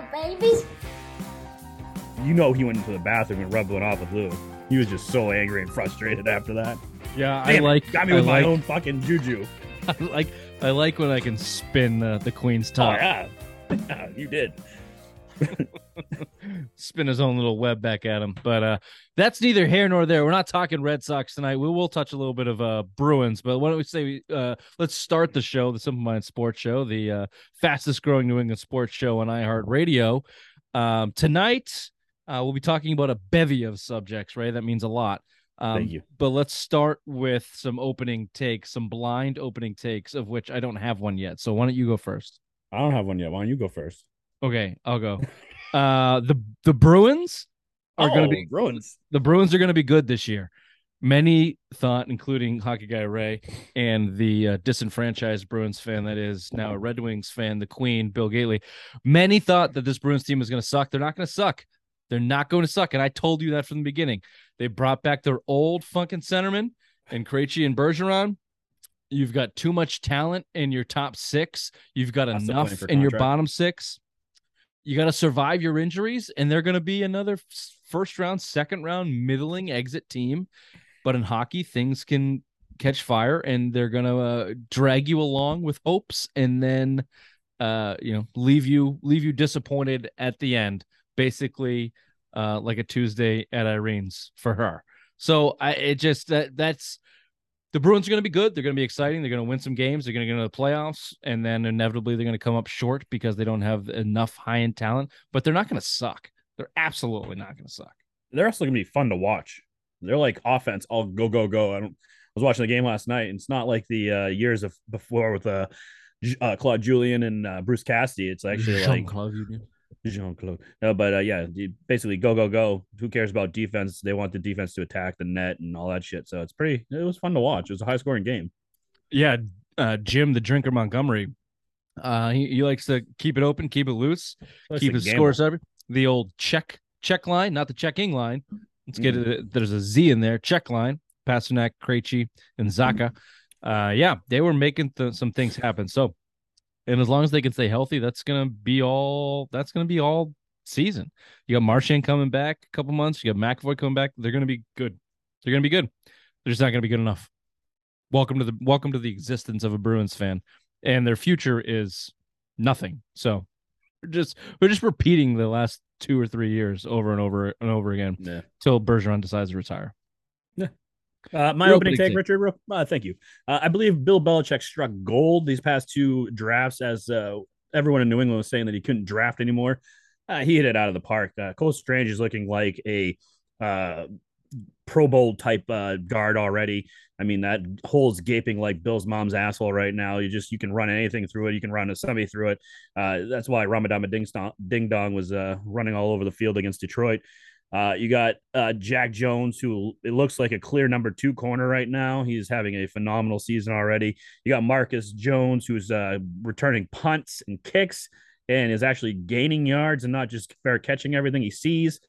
little babies. You know he went into the bathroom and rubbed one off with Lou. He was just so angry and frustrated after that. Yeah, Damn I it, like. got me I with my own fucking juju. I like. I like when I can spin the, the queen's Oh top. yeah. Yeah, you did. spin his own little web back at him. But uh that's neither here nor there. We're not talking Red Sox tonight. We will touch a little bit of uh Bruins, but why don't we say we uh let's start the show, the Simple Mind Sports Show, the uh fastest growing New England sports show on iHeartRadio. Um tonight uh we'll be talking about a bevy of subjects, right? That means a lot. Um, Thank you. But let's start with some opening takes, some blind opening takes, of which I don't have one yet. So why don't you go first? I don't have one yet. Why don't you go first? Okay, I'll go. Uh, the the Bruins are going to Oh, be Bruins. the Bruins are going to be good this year. Many thought, including hockey guy Ray and the uh, disenfranchised Bruins fan that is now a Red Wings fan, the Queen Bill Gately. Many thought that this Bruins team was going to suck. They're not going to suck. They're not going to suck, and I told you that from the beginning. They brought back their old fucking centerman and Krejci and Bergeron. You've got too much talent in your top six. You've got That's enough in your bottom six. You got to survive your injuries, and they're going to be another first round, second round, middling exit team. But in hockey, things can catch fire, and they're going to uh, drag you along with hopes, and then uh, you know leave you leave you disappointed at the end, basically uh, like a Tuesday at Irene's for her. So I it just that that's the Bruins are going to be good. They're going to be exciting. They're going to win some games. They're going to get into the playoffs, and then inevitably they're going to come up short because they don't have enough high end talent. But they're not going to suck. They're absolutely not going to suck. They're also gonna be fun to watch. They're like offense, all go go go. I don't. I was watching the game last night, and it's not like the uh, years of before with uh, uh, Claude Julien and uh, Bruce Cassidy. It's actually like Jean-Claude Union. Jean Claude. No, but uh, yeah, basically go go go. Who cares about defense? They want the defense to attack the net and all that shit. So it's pretty. It was fun to watch. It was a high scoring game. Yeah, uh, Jim the Drinker Montgomery. Uh, he, he likes to keep it open, keep it loose, That's keep his gamble. scores every the old check check line, not the checking line. Let's get Mm-hmm. it. There's a Z in there. Check line. Pastrnak, Krejci, and Zacha. Mm-hmm. Uh, yeah, they were making th- some things happen. So, and as long as they can stay healthy, that's gonna be all. That's gonna be all season. You got Marchand coming back a couple months. You got McAvoy coming back. They're gonna be good. They're gonna be good. They're just not gonna be good enough. Welcome to the welcome to the existence of a Bruins fan, and their future is nothing. So we're just we're just repeating the last two or three years over and over and over again Yeah. Bergeron decides to retire. Uh, my Real opening take, take. Richard. Real, uh, thank you. Uh, I believe Bill Belichick struck gold these past two drafts, as uh, everyone in New England was saying that he couldn't draft anymore. Uh, he hit it out of the park. Uh, Cole Strange is looking like a uh, Pro Bowl type uh, guard already. I mean, that hole's gaping like Bill's mom's asshole right now. You just you can run anything through it. You can run a semi through it. Uh, that's why Ramadama Ding, Dong was uh, running all over the field against Detroit. Uh, you got uh, Jack Jones, who it looks like a clear number two corner right now. He's having a phenomenal season already. You got Marcus Jones, who's uh, returning punts and kicks and is actually gaining yards and not just fair catching everything he sees.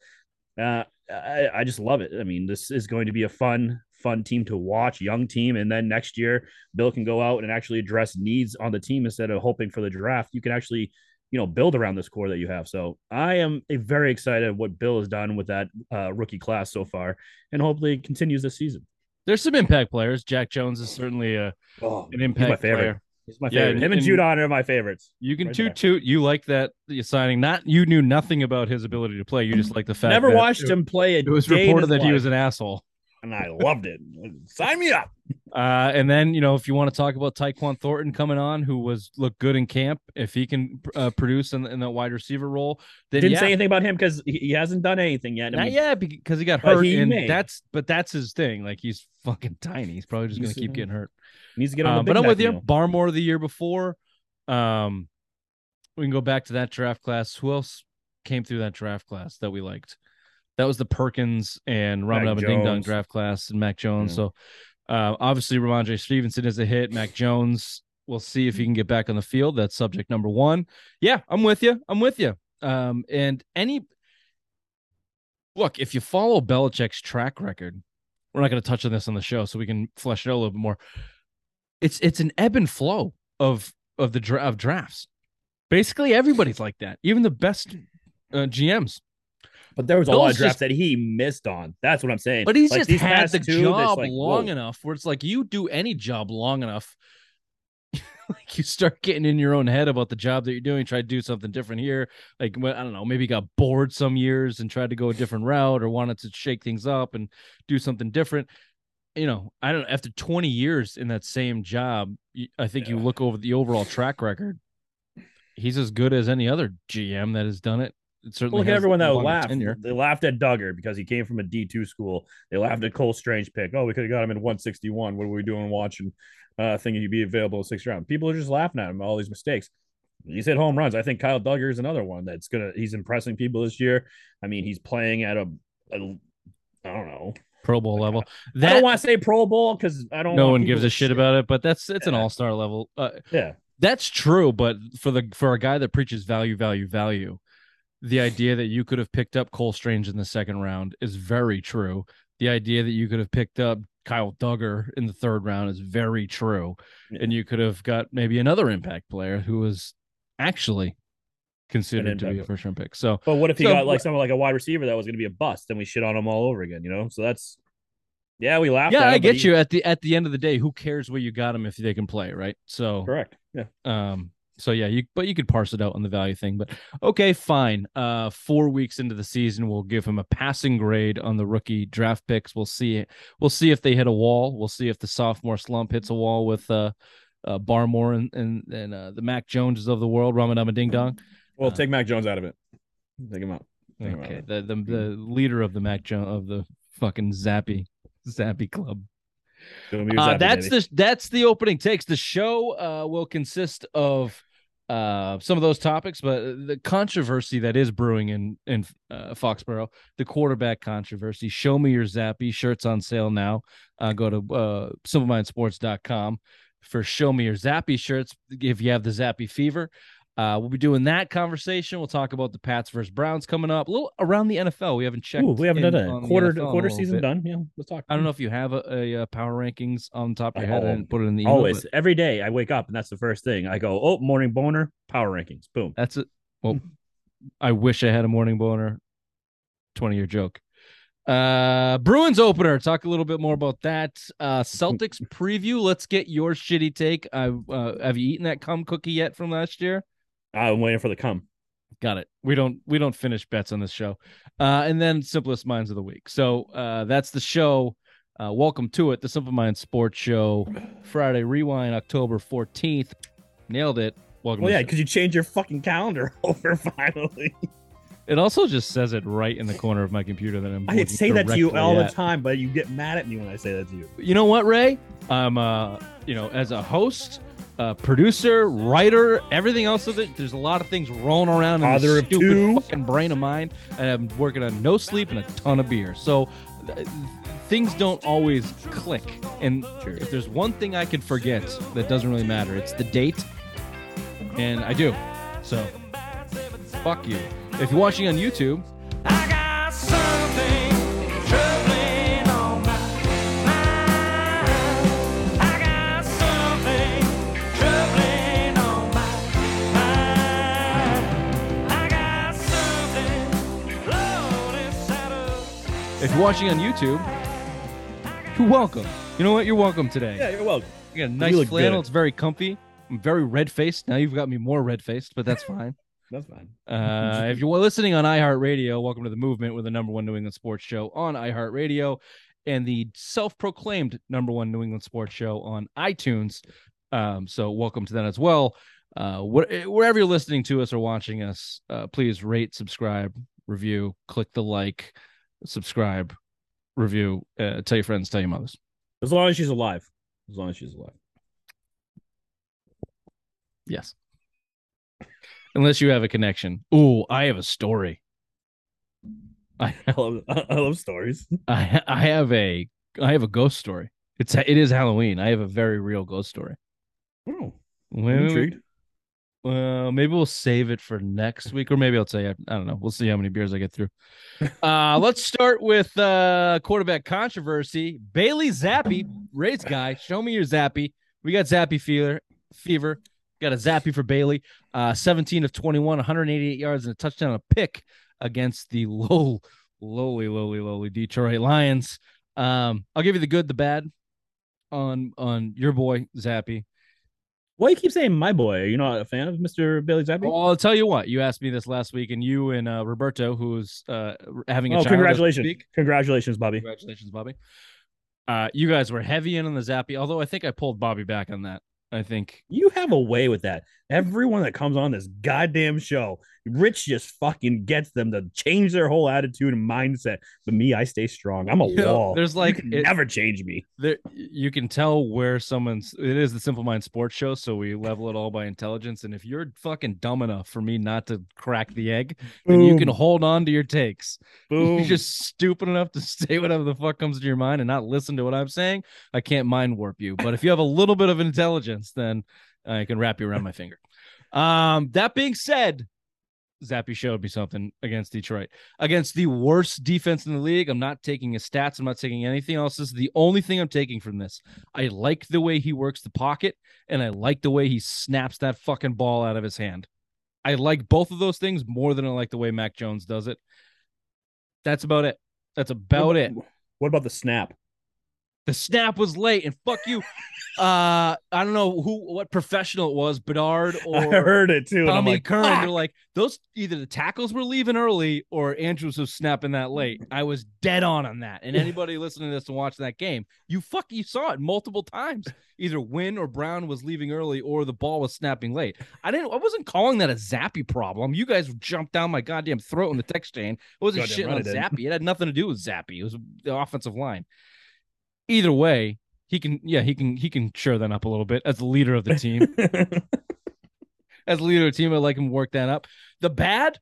Uh, I, I just love it. I mean, this is going to be a fun, fun team to watch, young team. And then next year, Bill can go out and actually address needs on the team instead of hoping for the draft. You can actually you know build around this core that you have. So I am a very excited what Bill has done with that uh, rookie class so far, and hopefully it continues this season. There's some impact players. Jack Jones is certainly a Oh, an impact player. He's my Yeah, favorite. and- Him and, and- Judon are my favorites. You can Right toot there. toot. You like that you signing. Not you knew nothing about his ability to play. You just like the fact. Never watched him play. It was reported that he was an asshole. And I loved it. Sign me up. Uh, and then you know if you want to talk about Tyquan Thornton coming on, who was looked good in camp, if he can uh, produce in, in that wide receiver role, then Didn't yeah, say anything about him because he, he hasn't done anything yet. I not mean, yet because he got hurt, he and may. that's but that's his thing. Like he's fucking tiny. He's probably just gonna keep uh, getting hurt. needs to get on the Um, but I'm back with you. deal. Barmore the year before. Um, we can go back to that draft class. Who else came through that draft class that we liked? That was the Perkins and Mac Ramadama Ding Dong draft class and Mac Jones. Yeah. So uh, obviously Rhamondre Stevenson is a hit. Mac Jones, we'll see if he can get back on the field. That's subject number one. Yeah, I'm with you. I'm with you. Um, and any look, if you follow Belichick's track record, we're not going to touch on this on the show, so we can flesh it out a little bit more. It's it's an ebb and flow of of the dra- of drafts. Basically, everybody's like that. Even the best uh, GMs. But there was a lot of drafts just- that he missed on. That's what I'm saying. But he's Like, just had the two, job like, long whoa. enough where it's like you do any job long enough. like you start getting in your own head about the job that you're doing, try to do something different here. Like I don't know, maybe got bored some years and tried to go a different route or wanted to shake things up and do something different. You know, I don't after 20 years in that same job, I think you look over the overall track record. He's as good as any other GM that has done it. Look at everyone that laughed. tenure. They laughed at Dugger because he came from a D2 school. They laughed at Cole Strange pick. Oh, we could have got him in 161. What are we doing watching? Uh, thinking he'd be available in sixth round. People are just laughing at him all these mistakes. He's hit home runs. I think Kyle Dugger is another one that's gonna. He's impressing people this year. I mean, he's playing at a, a I don't know. Pro Bowl level. I That don't want to say Pro Bowl because I don't. Know. No one gives a shit about it, but that's it's an all star level. Uh, Yeah, that's true, but for the for a guy that preaches value, value, value, the idea that you could have picked up Cole Strange in the second round is very true. The idea that you could have picked up Kyle Dugger in the third round is very true, Yeah. and you could have got maybe another impact player who was actually considered to be a first round pick. So but what if he So, got like someone like a wide receiver that was going to be a bust, and we shit on him all over again? You know, so that's yeah, we laughed. yeah, him, I get he- you. At the at the end of the day, who cares where you got him if they can play, right? So Correct. Yeah. Um, so yeah, you but you could parse it out on the value thing. But okay, fine. Uh, four weeks into the season, we'll give him a passing grade on the rookie draft picks. We'll see. We'll see if they hit a wall. We'll see if the sophomore slump hits a wall with uh, uh Barmore and and and uh, the Mac Joneses of the world, Ramadama Ding Dong. Well, Uh, take Mac Jones out of it. Take him out. Take him out. Okay, the the the leader of the Mac Jones of the fucking Zappy Zappy Club. Show me your Uh, that's the that's the opening takes. The show uh, will consist of uh, some of those topics, but the controversy that is brewing in in uh, Foxborough, the quarterback controversy. Show me your Zappy shirts on sale now. Uh, go to uh, simplemindsports.com for show me your Zappy shirts if you have the Zappy fever. Uh, we'll be doing that conversation. We'll talk about the Pats versus Browns coming up. A little around the NFL. We haven't checked. Ooh, we haven't done the Quarter a quarter season bit. done. Yeah, let's talk. I don't know if you have a, a, uh power rankings on top of your head. I Oh, didn't put it in the email, Always, but every day, I wake up and that's the first thing I go. Oh, morning boner, power rankings, boom. That's it. Well, I wish I had a morning boner. Twenty year joke. Uh, Bruins opener. Talk a little bit more about that. Uh, Celtics preview. Let's get your shitty take. I uh, have you eaten that cum cookie yet from last year? I'm waiting for the come. Got it. We don't we don't finish bets on this show. Uh, and then simplest minds of the week. So uh, that's the show. Uh, welcome to it, the Simple Mind Sports Show, Friday Rewind, October fourteenth. Nailed it. Welcome. Well, yeah, because you change your fucking calendar over finally. It also just says it right in the corner of my computer that I'm. I say that to you all at. the time, but you get mad at me when I say that to you. You know what, Ray? I'm uh, you know, as a host, uh, producer, writer, everything else of it. There's a lot of things rolling around in Father this stupid two. fucking brain of mine, and I'm working on no sleep and a ton of beer. So th- things don't always click. And if there's one thing I can forget that doesn't really matter, it's the date, and I do. So fuck you. If you're watching on YouTube. If you're watching on YouTube, you're welcome. You know what? You're welcome today. Yeah, you're welcome. You got a You nice look flannel. good. It's very comfy. I'm very red faced. Now you've got me more red faced, but that's fine. That's fine. Uh, if you're listening on iHeartRadio, welcome to the movement with the number one New England sports show on iHeartRadio and the self proclaimed number one New England sports show on iTunes. Um, so welcome to that as well. Uh, wh- wherever you're listening to us or watching us, uh, please rate, subscribe, review, click the like, subscribe, review, uh, tell your friends, tell your mothers. As long as she's alive. As long as she's alive. Yes. Unless you have a connection. Ooh, I have a story. I I love, I love stories. I I have a I have a ghost story. It's it is Halloween. I have a very real ghost story. Oh, Wait, I'm wait, wait. intrigued. Well, maybe we'll save it for next week, or maybe I'll tell you. I don't know. We'll see how many beers I get through. Uh, let's start with uh, quarterback controversy. Bailey Zappe, Ray's guy. Show me your Zappy. We got Zappy fever. Fever. Got a zappy for Bailey. Uh, 17 of 21, 188 yards and a touchdown, a pick against the low, lowly, lowly, lowly Detroit Lions. Um, I'll give you the good, the bad on on your boy Zappe. Why you keep saying my boy? Are you not a fan of Mr. Bailey Zappe? Well, I'll tell you what. You asked me this last week, and you and uh, Roberto, who's uh, having a Oh, child, congratulations. Congratulations, Bobby. Congratulations, Bobby. Uh, you guys were heavy in on the Zappy, although I think I pulled Bobby back on that. I think You have a way with that. Everyone that comes on this goddamn show, Rich just fucking gets them to change their whole attitude and mindset. But me, I stay strong. I'm a You know, wall. there's You like- can it- never change me. there you can tell where someone's it is the simple mind sports show so we level it all by intelligence and if you're fucking dumb enough for me not to crack the egg then you can hold on to your takes Boom. you're just stupid enough to say whatever the fuck comes to your mind and not listen to what i'm saying i can't mind warp you but if you have a little bit of intelligence then i can wrap you around my finger um that being said Zappe showed me something against Detroit. Against the worst defense in the league. I'm not taking his stats. I'm not taking anything else. This is the only thing I'm taking from this. I like the way he works the pocket, and I like the way he snaps that fucking ball out of his hand. I like both of those things more than I like the way Mac Jones does it. That's about it. That's about it. What about the snap? The snap was late, and fuck you. Uh, I don't know who, what professional it was, Bedard or I heard it too. and I'm Tommy like, Curran, "Fuck." they're like those either the tackles were leaving early or Andrews was snapping that late. I was dead on on that. And anybody listening to this and watching that game, you fuck you saw it multiple times. Either Wynn or Brown was leaving early or the ball was snapping late. I didn't I wasn't calling that a zappy problem. You guys jumped down my goddamn throat in the text chain. It wasn't Goddamn shitting right on. Zappe. It had nothing to do with Zappe. It was the offensive line. Either way, he can yeah, he can he can shore that up a little bit as the leader of the team as leader of the team, I'd like him work that up. The bad,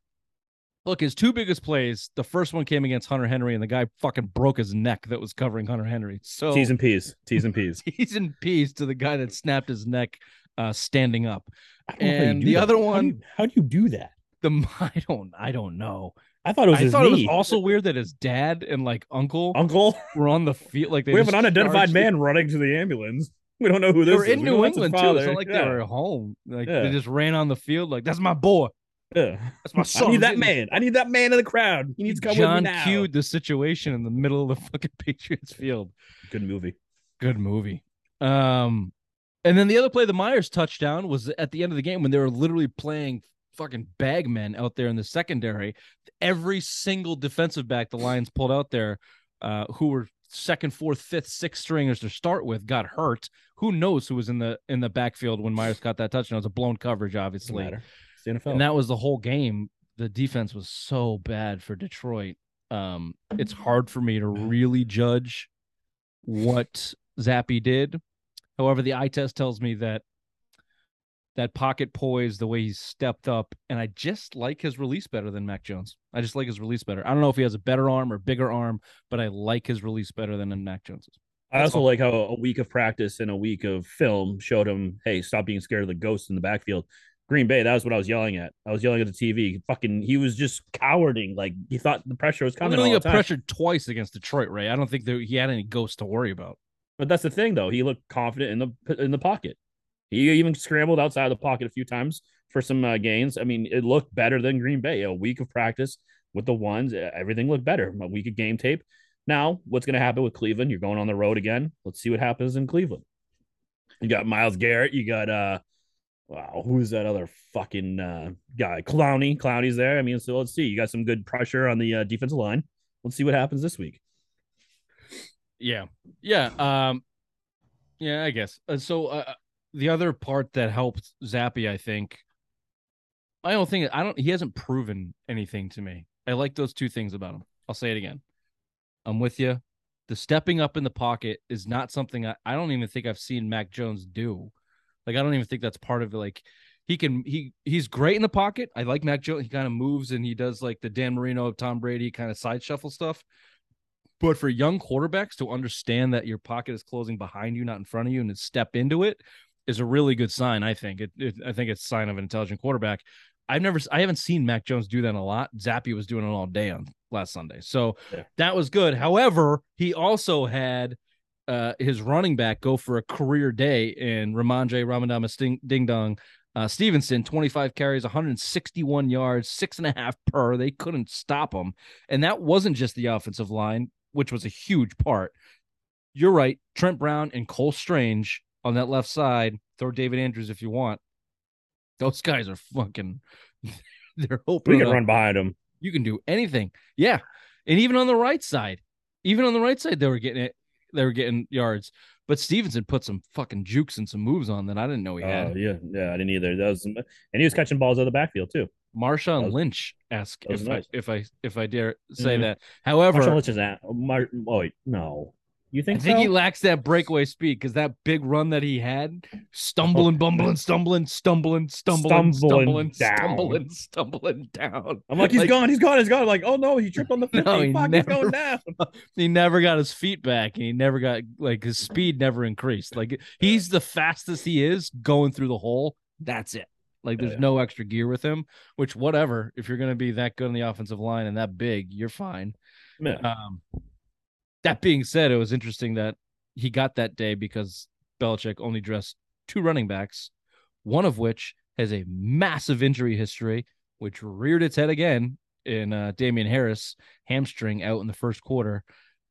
look, his two biggest plays. The first one came against Hunter Henry, and the guy fucking broke his neck that was covering Hunter Henry. So T's and P's. T's and P's. he's in peace to the guy that snapped his neck uh, standing up. I don't know how you And the that. other How do one- you- how do you do that? The I don't I don't know. I thought it was I thought it was also weird that his dad and like uncle Uncle. were on the field. Like they We have an unidentified man running to the ambulance. We don't know who They this were is. in We New England too. It's not like yeah. they were at home. Like Yeah. they just ran on the field. Like that's my boy. Yeah. That's my I son. need I'm that man. I need that man in the crowd. He needs to come John with me now. cued the situation in the middle of the fucking Patriots field. Good movie. Good movie. Um, and then the other play, the Meyers touchdown, was at the end of the game when they were literally playing fucking bagmen out there in the secondary. Every single defensive back the Lions pulled out there, uh, who were second, fourth, fifth, sixth stringers to start with, got hurt. Who knows who was in the in the backfield when Meyers caught that touchdown? It was a blown coverage, obviously. matter. It's the NFL. and that was the whole game. The defense was so bad for Detroit. Um, it's hard for me to really judge what Zappe did. However, the eye test tells me that that pocket poise, the way he stepped up, and I just like his release better than Mac Jones. I just like his release better. I don't know if he has a better arm or bigger arm, but I like his release better than Mac Jones's. I also like how a week of practice and a week of film showed him, hey, stop being scared of the ghosts in the backfield. Green Bay, that was what I was yelling at. I was yelling at the TV. Fucking, he was just cowarding. Like he thought the pressure was coming. don't think all he got pressured twice against Detroit, Ray. I don't think there, he had any ghosts to worry about. But that's the thing, though. He looked confident in the in the pocket. He even scrambled outside of the pocket a few times for some uh, gains. I mean, it looked better than Green Bay. A week of practice with the ones, everything looked better. A week of game tape. Now, what's going to happen with Cleveland? You're going on the road again. Let's see what happens in Cleveland. You got Myles Garrett. You got uh, wow, who's that other fucking uh, guy? Clowney. Clowney's there. I mean, so let's see. You got some good pressure on the uh, defensive line. Let's see what happens this week. Yeah. Yeah. Um yeah, I guess. Uh, so uh, the other part that helped Zappe, I think I don't think I don't he hasn't proven anything to me. I like those two things about him. I'll say it again. I'm with you. The stepping up in the pocket is not something I, I don't even think I've seen Mac Jones do. Like I don't even think that's part of it. Like he can he he's great in the pocket. I like Mac Jones. He kind of moves and he does like the Dan Marino of Tom Brady kind of side shuffle stuff. But for young quarterbacks to understand that your pocket is closing behind you, not in front of you, and to step into it is a really good sign. I think it, it I think it's a sign of an intelligent quarterback. I've never I haven't seen Mac Jones do that a lot. Zappe was doing it all day on last Sunday. So Yeah. that was good. However, he also had uh his running back go for a career day in Rhamondre Ramadama Sting, Ding Dong Uh, Stevenson, 25 carries, 161 yards, six and a half per. They couldn't stop him. And that wasn't just the offensive line, which was a huge part. You're right. Trent Brown and Cole Strange on that left side. Throw David Andrews if you want. Those guys are fucking. They're We opening can up. run behind them. You can do anything. Yeah. And even on the right side, even on the right side, they were getting it. They were getting yards. But Stevenson put some fucking jukes and some moves on that I didn't know he Oh had. yeah, yeah. I didn't either. That was, and he was catching balls out of the backfield too. Marshawn was- Lynch ask if nice. I if I if I dare say Mhm. that. However, Marshawn Lynch is at. Mar- oh wait, no. You think? I think, think so? he lacks that breakaway speed because that big run that he had, stumbling, bumbling, stumbling, stumbling, stumbling, Stumbling stumbling, down. stumbling, stumbling down. I'm like, he's Like- gone, he's gone, he's gone. Like, oh no, he tripped on the 50. No, he Fuck, never- he's going down. he never got his feet back and he never got like his speed never increased like he's the fastest he is going through the hole that's it like there's Yeah. no extra gear with him which whatever if you're going to be that good on the offensive line and that big you're fine Yeah. um that being said it was interesting that he got that day because Belichick only dressed two running backs one of which has a massive injury history which reared its head again in uh, Damien Harris hamstring out in the first quarter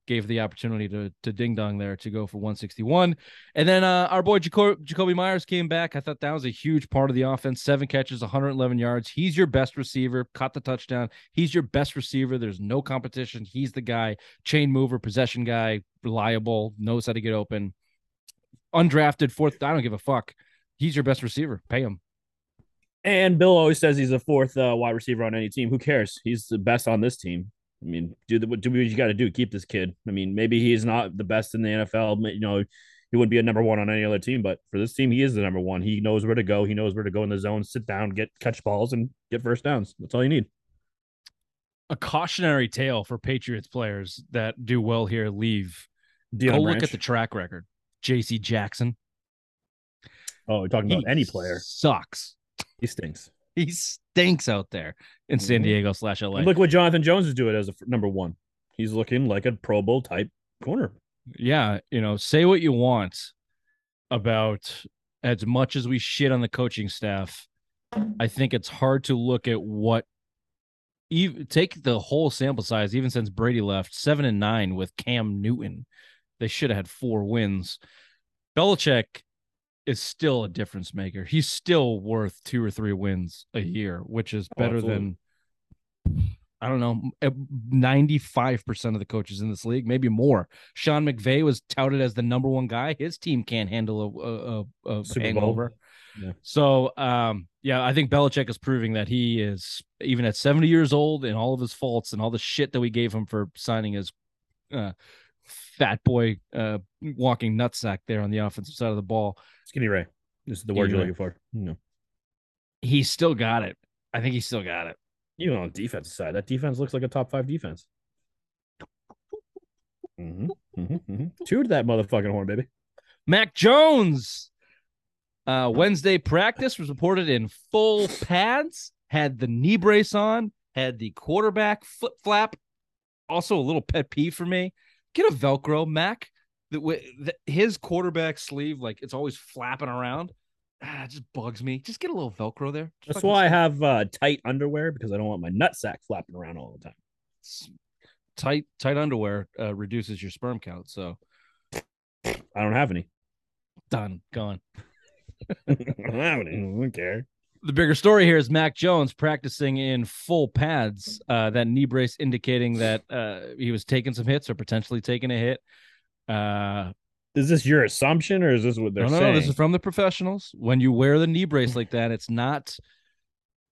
gave the opportunity to to ding dong there to go for 161 and then uh, our boy Jaco- Jakobi Meyers came back. I thought that was a huge part of the offense. Seven catches 111 yards. He's your best receiver. Caught the touchdown. He's your best receiver. There's no competition. He's the guy. Chain mover possession guy reliable knows how to get open. Undrafted fourth I don't give a fuck. He's your best receiver. Pay him. And Bill always says he's a fourth uh, wide receiver on any team. Who cares? He's the best on this team. I mean, do the do what you got to do. Keep this kid. I mean, maybe he's not the best in the NFL. You know, he wouldn't be a number one on any other team, but for this team, he is the number one. He knows where to go. He knows where to go in the zone, sit down, get catch balls, and get first downs. That's all you need. a cautionary tale for Patriots players that do well here leave Deion Go look at the track record. J.C. Jackson. oh, we're talking He about any player. sucks. He stinks. He stinks out there in San Mhm. Diego slash LA. Look what Jonathan Jones is doing as a number one. He's looking like a Pro Bowl type corner. yeah, you know, say what you want about as much as we shit on the coaching staff. I think it's hard to look at what even take the whole sample size, even since Brady left, seven and nine with Cam Newton. They should have had four wins. Belichick is still a difference maker. He's still worth two or three wins a year, which is Oh, better absolutely. than I don't know, ninety-five percent of the coaches in this league, maybe more. Sean McVay was touted as the number one guy. His team can't handle a, a, a, a Super Bowl. hangover. Yeah. So, um, yeah, I think Belichick is proving that he is even at seventy years old and all of his faults and all the shit that we gave him for signing his uh, fat boy uh, walking nutsack there on the offensive side of the ball. Skinny Ray. This is the Skinny word you're Ray. looking for. No. He's still got it. I think he's still got it. Even on the defensive side, that defense looks like a top five defense. Mhm, mhm, mhm. Toot that motherfucking horn, baby. Mac Jones. Uh, Wednesday practice was reported in full pads, had the knee brace on, had the quarterback foot flap. Also, a little pet peeve for me. Get a Velcro, Mac. The, his quarterback sleeve, like it's always flapping around. Ah, it just bugs me. Just get a little Velcro there. Just That's why I have uh, tight underwear because I don't want my nutsack flapping around all the time. tight tight underwear uh, reduces your sperm count. So I don't have any. done, gone. I don't have any. I don't care. the bigger story here is Mac Jones practicing in full pads. Uh, that knee brace indicating that uh, he was taking some hits or potentially taking a hit. Uh, Is this your assumption or is this what they're no, no, saying? no, this is from the professionals. When you wear the knee brace like that, it's not.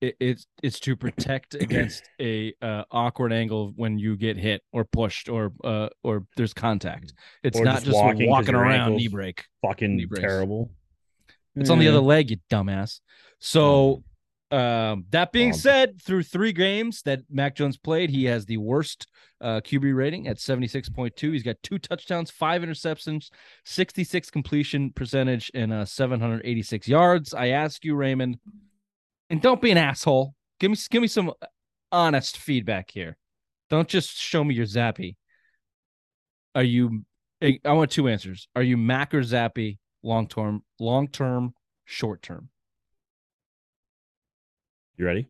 It, it's it's to protect against a uh, awkward angle when you get hit or pushed or uh, or there's contact. It's Or not just just walking around knee break. fucking knee brace. terrible. It's on the other leg, you dumbass. So, um, that being Um, said, through three games that Mac Jones played, he has the worst uh, QB rating at 76.2. He's got two touchdowns, five interceptions, 66 completion percentage, and uh, 786 yards. I ask you, Raymond, and don't be an asshole. Give me give me some honest feedback here. Don't just show me your zappy. Are you? I I want two answers. Are you Mac or Zappe? Long term, long term, short term. You ready?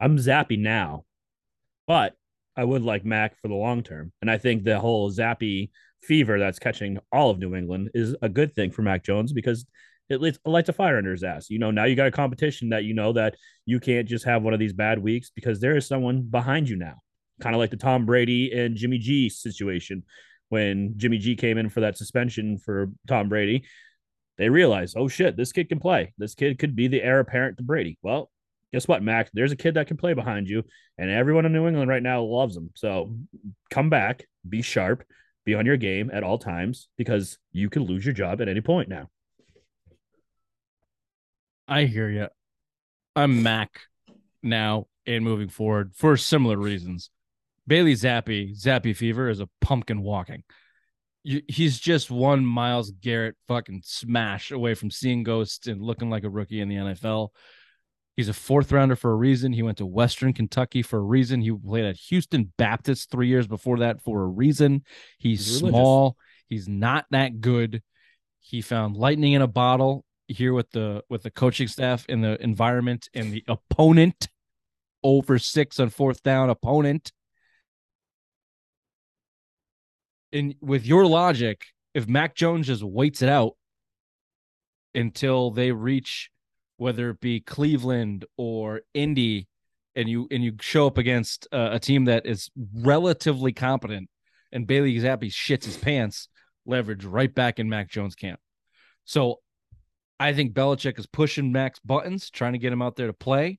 I'm zappy now, but I would like Mac for the long term. And I think the whole zappy fever that's catching all of New England is a good thing for Mac Jones because it lights, it lights a fire under his ass. You know, now you got a competition that you know that you can't just have one of these bad weeks because there is someone behind you now, kind of like the Tom Brady and Jimmy G situation. When Jimmy G came in for that suspension for Tom Brady, they realize, oh shit, this kid can play. This kid could be the heir apparent to Brady. Well, guess what, Mac? There's a kid that can play behind you, and everyone in New England right now loves him. So come back, be sharp, be on your game at all times because you can lose your job at any point now. I hear you. I'm Mac now and moving forward for similar reasons. Bailey Zappe, Zappy Fever is a pumpkin walking. You, he's just one Myles Garrett fucking smash away from seeing ghosts and looking like a rookie in the NFL. He's a fourth rounder for a reason. He went to Western Kentucky for a reason. He played at Houston Baptist three years before that for a reason. He's, He's small. He's not that good. He found lightning in a bottle here with the with the coaching staff and the environment and the opponent oh over six on fourth down opponent. And with your logic, if Mac Jones just waits it out until they reach whether it be Cleveland or Indy, and you and you show up against uh, a team that is relatively competent, and Bailey Zappe shits his pants, leverage right back in Mac Jones camp. So I think Belichick is pushing Mac's buttons, trying to get him out there to play.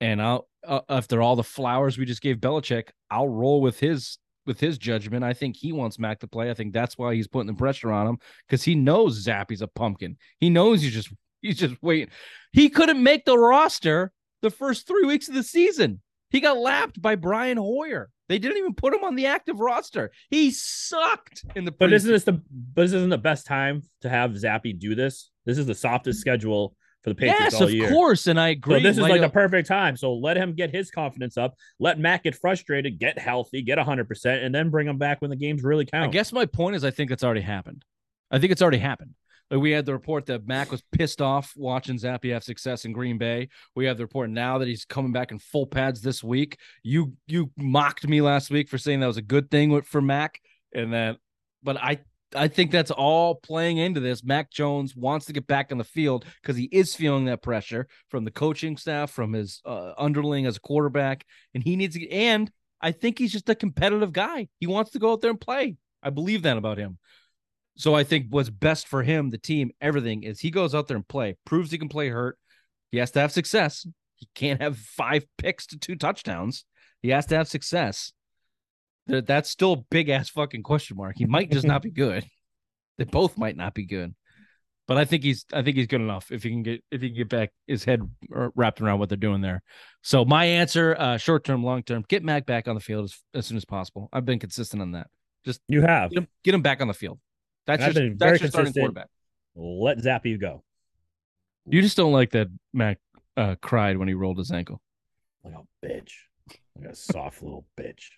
And I'll uh, after all the flowers we just gave Belichick, I'll roll with his with his judgment. I think he wants Mac to play. I think that's why he's putting the pressure on him because he knows Zappe's a pumpkin. He knows he's just he's just waiting. He couldn't make the roster the first three weeks of the season. He got lapped by Brian Hoyer. They didn't even put him on the active roster. He sucked in the. But isn't this the but this isn't the best time to have Zappe do this? This is the softest schedule for the Patriots yes, all of course, and I agree. So this is like the perfect time. So let him get his confidence up. Let Mac get frustrated, get healthy, get 100%, and then bring him back when the games really count. I guess my point is, I think it's already happened. I think it's already happened. Like we had the report that Mac was pissed off watching Zappe have success in Green Bay. We have the report now that he's coming back in full pads this week. You you mocked me last week for saying that was a good thing for Mac, and that, but I I think that's all playing into this. Mac Jones wants to get back on the field because he is feeling that pressure from the coaching staff, from his uh, underling as a quarterback, and he needs to. And I think he's just a competitive guy. He wants to go out there and play. I believe that about him. So I think what's best for him, the team, everything is he goes out there and play, proves he can play hurt. He has to have success. He can't have five picks to two touchdowns. He has to have success. That- That's still a big ass fucking question mark. He might just not be good. They both might not be good. But I think he's I think he's good enough if he can get if he can get back his head wrapped around what they're doing there. So my answer, uh, short term, long term, get Mac back on the field as, as soon as possible. I've been consistent on that. Just you have. Get him, get him back on the field. That's your, that's your starting quarterback. Let Zappe go. You just don't like that Mac uh, cried when he rolled his ankle. Like a bitch. Like a soft little bitch.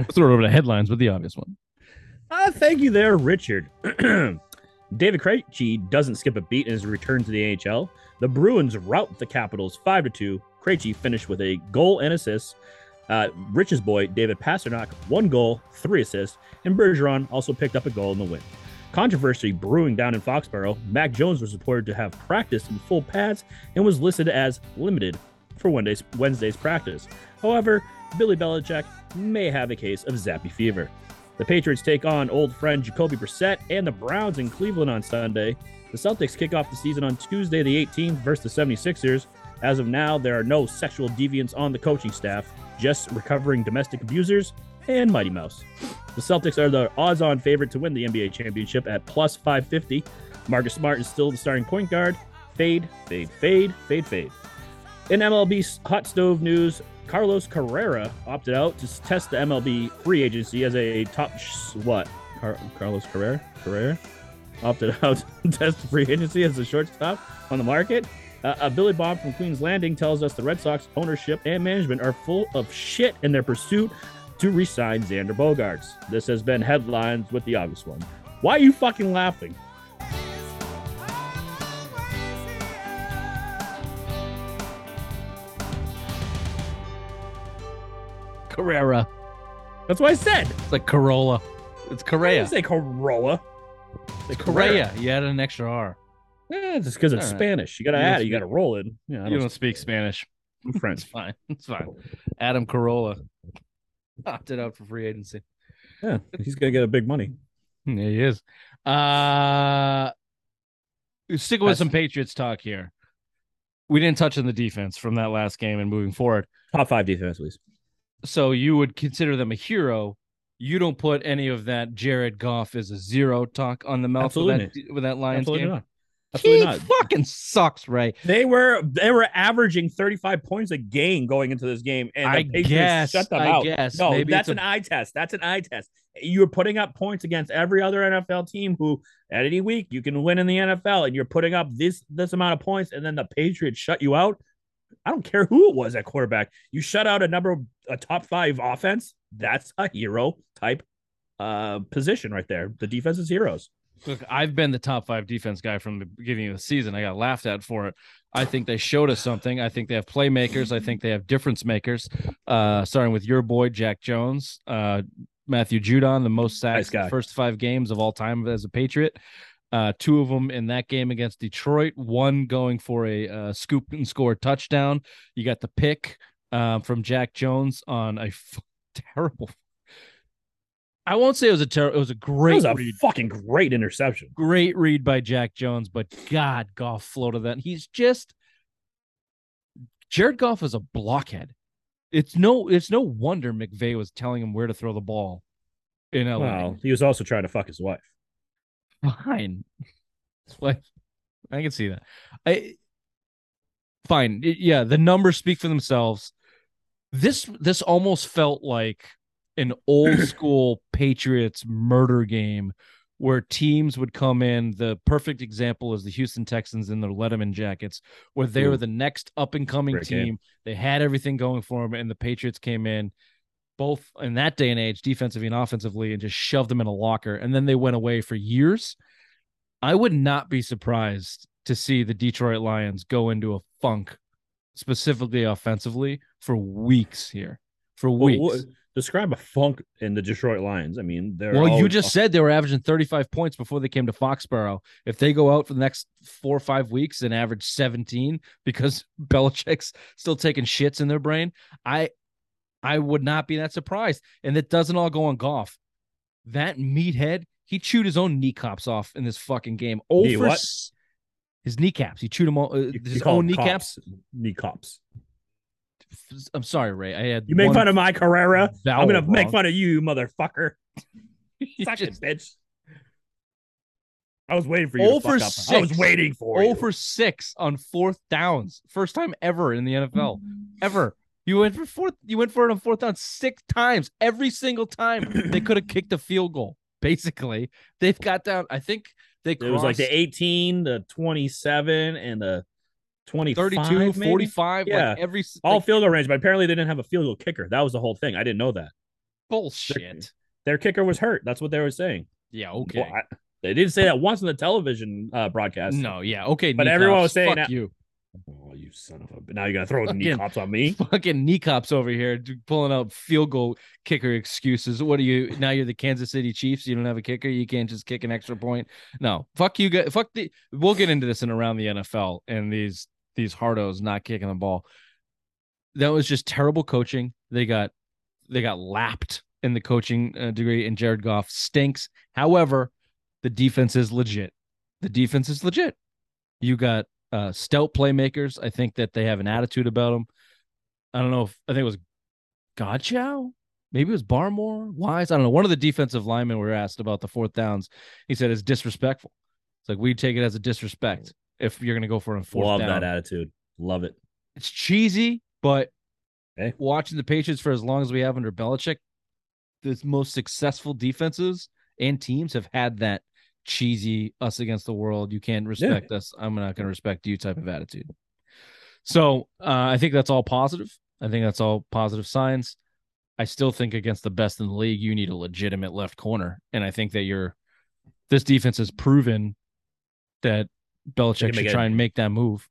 Let's throw it over to headlines with the obvious one. Ah, thank you there, Richard. David Krejci doesn't skip a beat in his return to the AHL. The Bruins rout the Capitals 5 to 2. Krejci finished with a goal and assist. Uh, Rich's boy, David Pastrnak, one goal, three assists, and Bergeron also picked up a goal in the win. Controversy brewing down in Foxborough. Mac Jones was reported to have practiced in full pads and was listed as limited for Wednesday's, Wednesday's practice. However, Billy Belichick may have a case of zappy fever. The Patriots take on old friend Jacoby Brissett and the Browns in Cleveland on Sunday. The Celtics kick off the season on Tuesday, the 18th, versus the 76ers. As of now, there are no sexual deviants on the coaching staff, just recovering domestic abusers and Mighty Mouse. The Celtics are the odds on favorite to win the NBA championship at plus 550. Marcus Smart is still the starting point guard. Fade, fade, fade, fade, fade. In MLB hot stove news, Carlos Carrera opted out to test the MLB free agency as a top what? Car- Carlos Carrera? Carrera opted out to test free agency as a shortstop on the market. Uh, a Billy Bob from Queens Landing tells us the Red Sox ownership and management are full of shit in their pursuit to re-sign Xander Bogaerts. This has been headlines with the obvious one. Why are you fucking laughing? Carrera. That's what I said. It's like Corolla. It's I Correa. didn't say Corolla. Say Correa. You added an extra R. Yeah, just because it's All right. Spanish. You got to You don't add it. You got to roll it. Yeah, I You don't speak Spanish. It's French. fine. It's fine. Adam Carolla opted out for free agency. Yeah, he's gonna get a big money. Yeah, he is. Uh stick with That's- some Patriots talk here. We didn't touch on the defense from that last game and moving forward. Top five defense, please. So you would consider them a hero. You don't put any of that Jared Goff is a zero talk on the mouth with that, Absolutely. with that Lions Absolutely game. not. Absolutely he not. fucking sucks, Ray. They were they were averaging 35 points a game going into this game, and the I Patriots guess, shut them I out. guess. No, Maybe that's it's an eye test. That's an eye test. You're putting up points against every other NFL team who, at any week, you can win in the NFL, and you're putting up this this amount of points, and then the Patriots shut you out. I don't care who it was at quarterback. You shut out a number a top five offense. That's a hero type uh position right there. The defense is heroes. Look, I've been the top five defense guy from the beginning of the season. I got laughed at for it. I think they showed us something. I think they have playmakers. I think they have difference makers. Uh, starting with your boy Jack Jones, uh, Matthew Judon, the most sacks the first five games of all time as a Patriot. Uh, two of them in that game against Detroit. One going for a uh, scoop and score touchdown. You got the pick uh, from Jack Jones on a f- terrible. I won't say it was a terrible. It was a great was a read fucking great interception. great read by Jack Jones, but God, Goff floated that. He's just Jared Goff is a blockhead. It's no, it's no wonder McVay was telling him where to throw the ball in LA. Well, he was also trying to fuck his wife. Fine, like I can see that. I fine, It- yeah. The numbers speak for themselves. This this almost felt like an old school Patriots murder game where teams would come in. The perfect example is the Houston Texans in their Letterman jackets, where they Ooh. were the next up and coming team. game. They had everything going for them, and the Patriots came in both in that day and age, defensively and offensively, and just shoved them in a locker. And then they went away for years. I would not be surprised to see the Detroit Lions go into a funk, specifically offensively, for weeks here. For weeks. what- describe a funk in the Detroit Lions. I mean, they're Well, you just said they were averaging 35 points before they came to Foxborough. If they go out for the next four or five weeks and average 17 because Belichick's still taking shits in their brain, I I would not be that surprised. And it doesn't all go on Goff. That meathead, he chewed his own kneecaps off in this fucking game. Oh, Knee for what? his kneecaps. He chewed them all. Uh, you, his you own kneecaps. cops. knee cops. I'm sorry, Ray. I had You make fun of my Carrera. I'm gonna make fun of you, motherfucker. Suck just- bitch. I was waiting for you. To fuck up. I was waiting for Oh you. for six on fourth downs. First time ever in the NFL. Ever. You went for fourth, you went for it on fourth down six times. Every single time they could have kicked a field goal. Basically, they've got down. I think they It was like the 18, the 27, and the 25, 32, maybe? 45. Yeah. Like every All like, field goal range, but apparently they didn't have a field goal kicker. That was the whole thing. I didn't know that. bullshit. Their kicker was hurt. That's what they were saying. Yeah, okay. Well, I- they didn't say that once in the television uh, broadcast. no, yeah, okay. But everyone was saying fuck that- you. Oh, you son of a! But now you're gonna throw knee Fucking- cops on me. Fucking knee cops over here pulling out field goal kicker excuses. What are you now? You're the Kansas City Chiefs. You don't have a kicker. You can't just kick an extra point. No, fuck you guys. Fuck the. We'll get into this in around the NFL and these these hardos not kicking the ball. That was just terrible coaching. They got they got lapped in the coaching uh, degree, and Jared Goff stinks. However, the defense is legit. The defense is legit. You got uh, stout playmakers. I think that they have an attitude about them. I don't know if I think it was Godchaux. Maybe it was Barmore, Wise. I don't know. One of the defensive linemen we were asked about the fourth downs. He said it's disrespectful. It's like we take it as a disrespect if you're going to go for a fourth Love down. that attitude. Love it. It's cheesy, but Hey. watching the Patriots for as long as we have under Belichick, the most successful defenses and teams have had that cheesy us against the world. You can't respect us. I'm not going to respect you type of attitude. So uh, I think that's all positive. I think that's all positive signs. I still think against the best in the league, you need a legitimate left corner, and I think that you're this defense has proven that Belichick should it- try and make that move.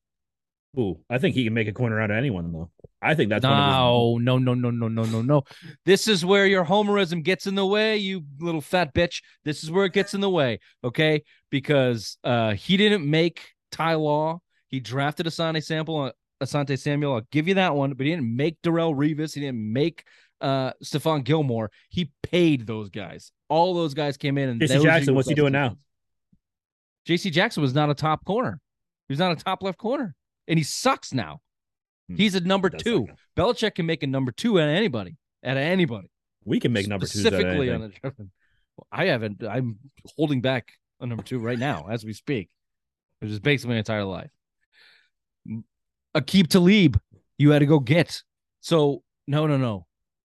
Ooh, I think he can make a corner out of anyone though. I think that's one of his- No, no, no, no, no, no, no, no. This is where your homerism gets in the way, you little fat bitch. This is where it gets in the way, okay? Because uh he didn't make Ty Law. He drafted Asante Sample, uh, Asante Samuel. I'll give you that one, but he didn't make Darrelle Revis. He didn't make uh Stephon Gilmore. He paid those guys. All those guys came in and JC Jackson, what's he doing now? JC Jackson was not a top corner. He was not a top left corner. And he sucks now. Hmm. He's a number Does two. suck. Belichick can make a number two at anybody, at anybody. We can make number of specifically on the. I haven't. I'm holding back a number two right now as we speak, which is basically my entire life. A Aqib Talib, you had to go get. So no, no, no.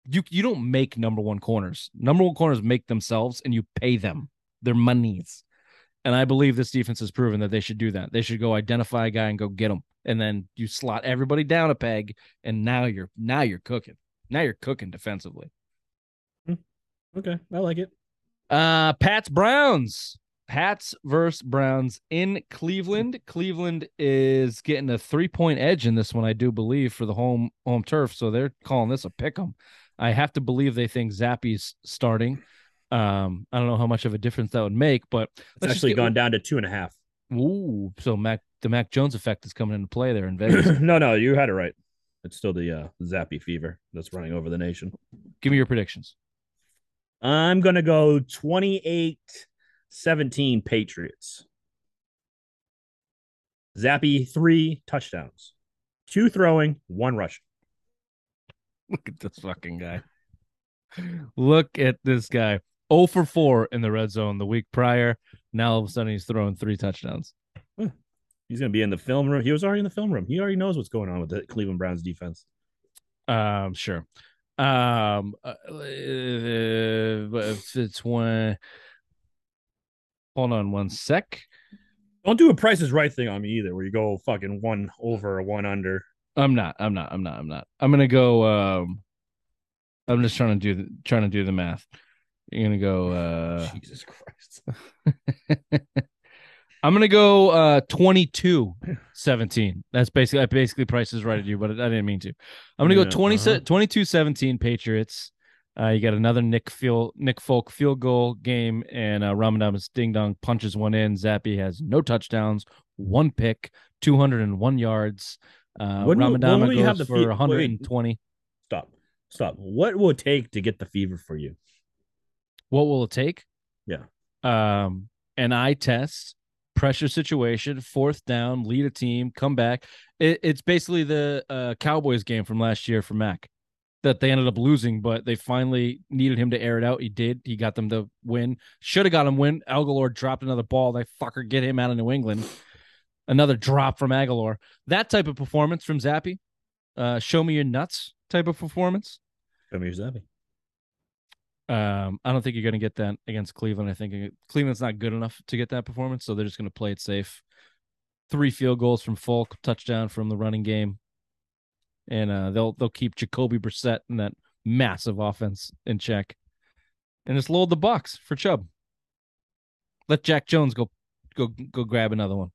You you don't make number one corners. Number one corners make themselves, and you pay them their monies. And I believe this defense has proven that they should do that. They should go identify a guy and go get him, and then you slot everybody down a peg, and now you're now you're cooking. Now you're cooking defensively. Okay, I like it. Uh Pats Browns. Pats versus Browns in Cleveland. Cleveland is getting a three point edge in this one, I do believe, for the home home turf. So they're calling this a pick 'em. I have to believe they think Zappe's starting. Um, I don't know how much of a difference that would make, but It's actually get- gone down to two and a half. Ooh, so Mac the Mac Jones effect is coming into play there in Vegas. no, no, you had it right. It's still the uh, Zappe fever that's running over the nation. Give me your predictions. I'm going to go 28 17 Patriots. Zappe, three touchdowns, two throwing, one rushing. Look at this fucking guy. Look at this guy. 0 for 4 in the red zone the week prior. Now all of a sudden he's throwing three touchdowns. He's going to be in the film room. He was already in the film room. He already knows what's going on with the Cleveland Browns defense. Um, sure. Um, uh, if it's one. Hold on one sec. Don't do a Price is Right thing on me either, where you go fucking one over or one under. I'm not. I'm not. I'm not. I'm not. I'm gonna go. Um, I'm just trying to do the trying to do the math. You're gonna go. Uh, Jesus Christ. I'm gonna go uh 22 17. That's basically I basically prices right at you, but I didn't mean to. I'm gonna Yeah, go 20 uh-huh. 22 17 Patriots. Uh, you got another Nick field Nick Folk field goal game, and uh, Ramadamas Ding Dong punches one in. Zappe has no touchdowns, one pick, 201 yards. Uh, Ramadama goes have the for fe- wait. 120. Stop. Stop. What will it take to get the fever for you? What will it take? Yeah. Um, an eye test, pressure situation, fourth down, lead a team, come back. It, it's basically the uh, Cowboys game from last year for Mac that they ended up losing, but they finally needed him to air it out. He did. He got them to win. Should have got him win. Agholor dropped another ball. They fucker get him out of New England. Another drop from Agholor. That type of performance from Zappe. Uh, show me your nuts type of performance. Come here, Zappe. Um, I don't think you're going to get that against Cleveland. I think Cleveland's not good enough to get that performance, so they're just going to play it safe. Three field goals from Folk, touchdown from the running game, and uh, they'll they'll keep Jacoby Brissett and that massive offense in check, and just load the box for Chubb. Let Jack Jones go go go grab another one.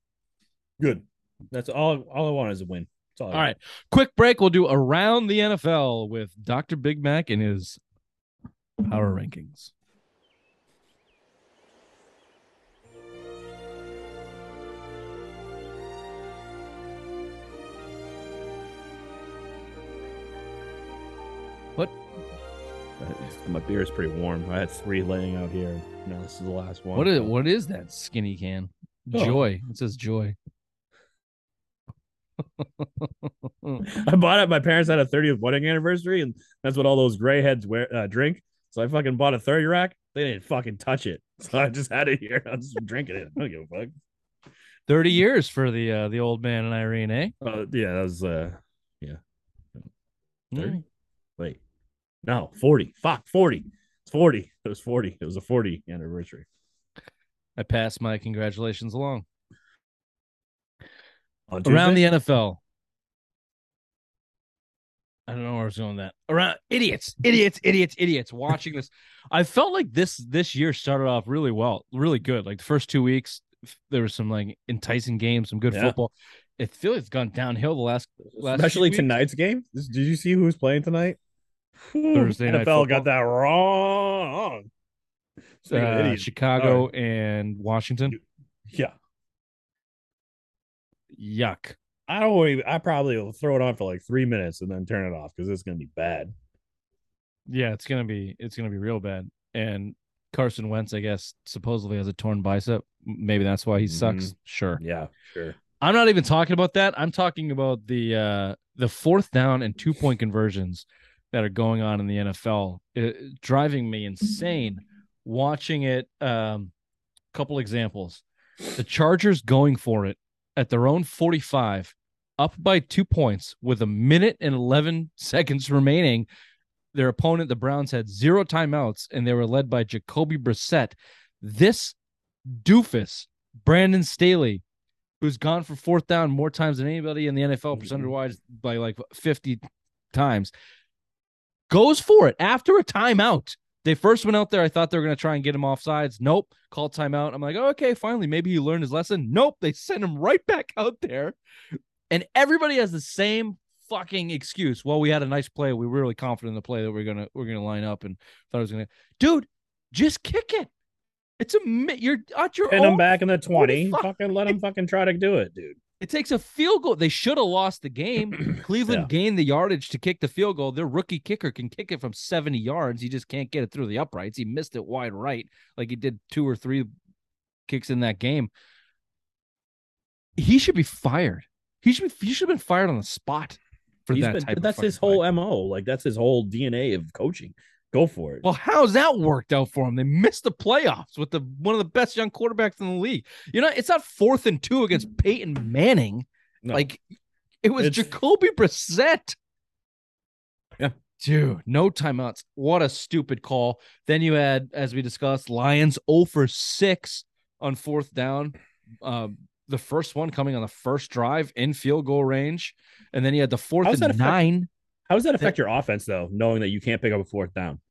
Good. That's all. All I want is a win. All. All right, quick break. We'll do around the NFL with Doctor Big Mac and his power rankings. want. My beer is pretty warm. I had three laying out here. Now this is the last one. What is what is that skinny can? Oh. Joy. It says joy. I bought it. My parents had a 30th wedding anniversary, and that's what all those gray heads wear uh, drink. So I fucking bought a 30 rack. They didn't fucking touch it, so I just had it here. I'm just drinking it. I don't give a fuck. Thirty years for the uh, the old man and Irene, eh? Uh, yeah, that was uh, yeah. 30. Wait, no, 40. Fuck, 40. It's 40. It was 40. It was a 40 anniversary. I passed my congratulations along. Around the NFL. I don't know where I was going with that. Around idiots, idiots, idiots, idiots. Watching this, I felt like this this year started off really well, really good. Like the first two weeks, there was some like enticing games, some good Yeah. football. It feels like it's gone downhill the last last Especially weeks. tonight's game. Did you see who's playing tonight? Thursday night NFL got that wrong. Like Uh, idiot. Chicago and Washington. Yeah. Yuck. I don't even, I probably will throw it on for like three minutes and then turn it off because it's gonna be bad. Yeah, it's gonna be it's gonna be real bad. And Carson Wentz, I guess, supposedly has a torn bicep. Maybe that's why he sucks. Sure. Yeah, sure. I'm not even talking about that. I'm talking about the uh the fourth down and two point conversions that are going on in the NFL. It, driving me insane watching it. Um, couple examples: the Chargers going for it at their own 45, up by two points with a minute and 11 seconds remaining. Their opponent, the Browns, had zero timeouts and they were led by Jacoby Brissett. This doofus, Brandon Staley, who's gone for fourth down more times than anybody in the NFL percentage wise by like 50 times, goes for it after a timeout. They first went out there. I thought they were going to try and get him off sides. Nope. Called timeout. I'm like, oh, okay, finally, maybe he learned his lesson. Nope. They sent him right back out there. And everybody has the same fucking excuse. Well, we had a nice play. We were really confident in the play that we're gonna we're gonna line up and thought it was gonna. Dude, just kick it. It's a you're at your Pin own him back in the 20. 45. Fucking let them fucking try to do it, dude. It takes a field goal. They should have lost the game. Cleveland gained the yardage to kick the field goal. Their rookie kicker can kick it from 70 yards. He just can't get it through the uprights. He missed it wide right, like he did two or three kicks in that game. He should be fired. He should be. He should have been fired on the spot for He's that been- type. that's his whole MO. Like that's his whole DNA of coaching. Go for it. Well, how's that worked out for him? They missed the playoffs with the one of the best young quarterbacks in the league. You know, it's not fourth and two against Peyton Manning. No. Like it was It's- Jacoby Brissett. Yeah. Dude, no timeouts. What a stupid call. Then you had, as we discussed, Lions 0 for 6 on fourth down. Uh, the first one coming on the first drive in field goal range. And then you had the fourth and affect- nine. How does that affect your offense though, knowing that you can't pick up a fourth down?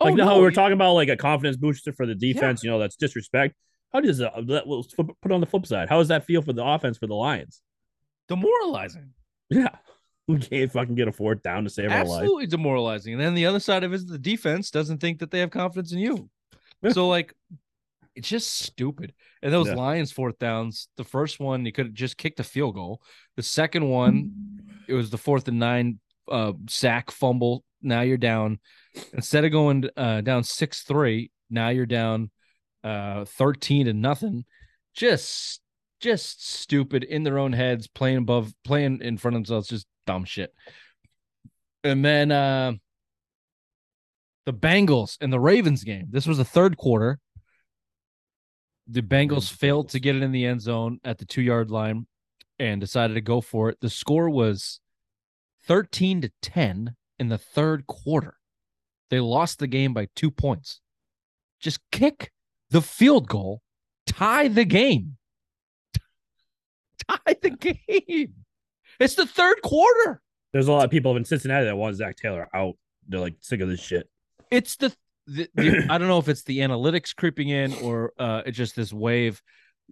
Oh, Like know how no, we were talking about like a confidence booster for the defense, you know, that's disrespect. How does that, that we'll put on the flip side? How does that feel for the offense for the Lions? demoralizing. Yeah. We can't fucking get a fourth down to save our life. absolutely demoralizing. And then the other side of it is the defense doesn't think that they have confidence in you. Yeah. So like it's just stupid. And those Yeah. Lions fourth downs, the first one you could have just kicked a field goal. The second one, it was the fourth and nine uh sack fumble. Now you're down. Instead of going uh down six three, now you're down uh 13 to nothing. Just just stupid in their own heads, playing above, playing in front of themselves, just dumb shit. And then uh the Bengals and the Ravens game. This was the third quarter. The Bengals failed to get it in the end zone at the two yard line and decided to go for it. The score was 13 to 10 in the third quarter. They lost the game by two points. Just kick the field goal, tie the game. Tie the game. It's the third quarter. There's a lot of people in Cincinnati that want Zac Taylor out. They're like sick of this shit. it's the, the, the I don't know if it's the analytics creeping in or uh it's just this wave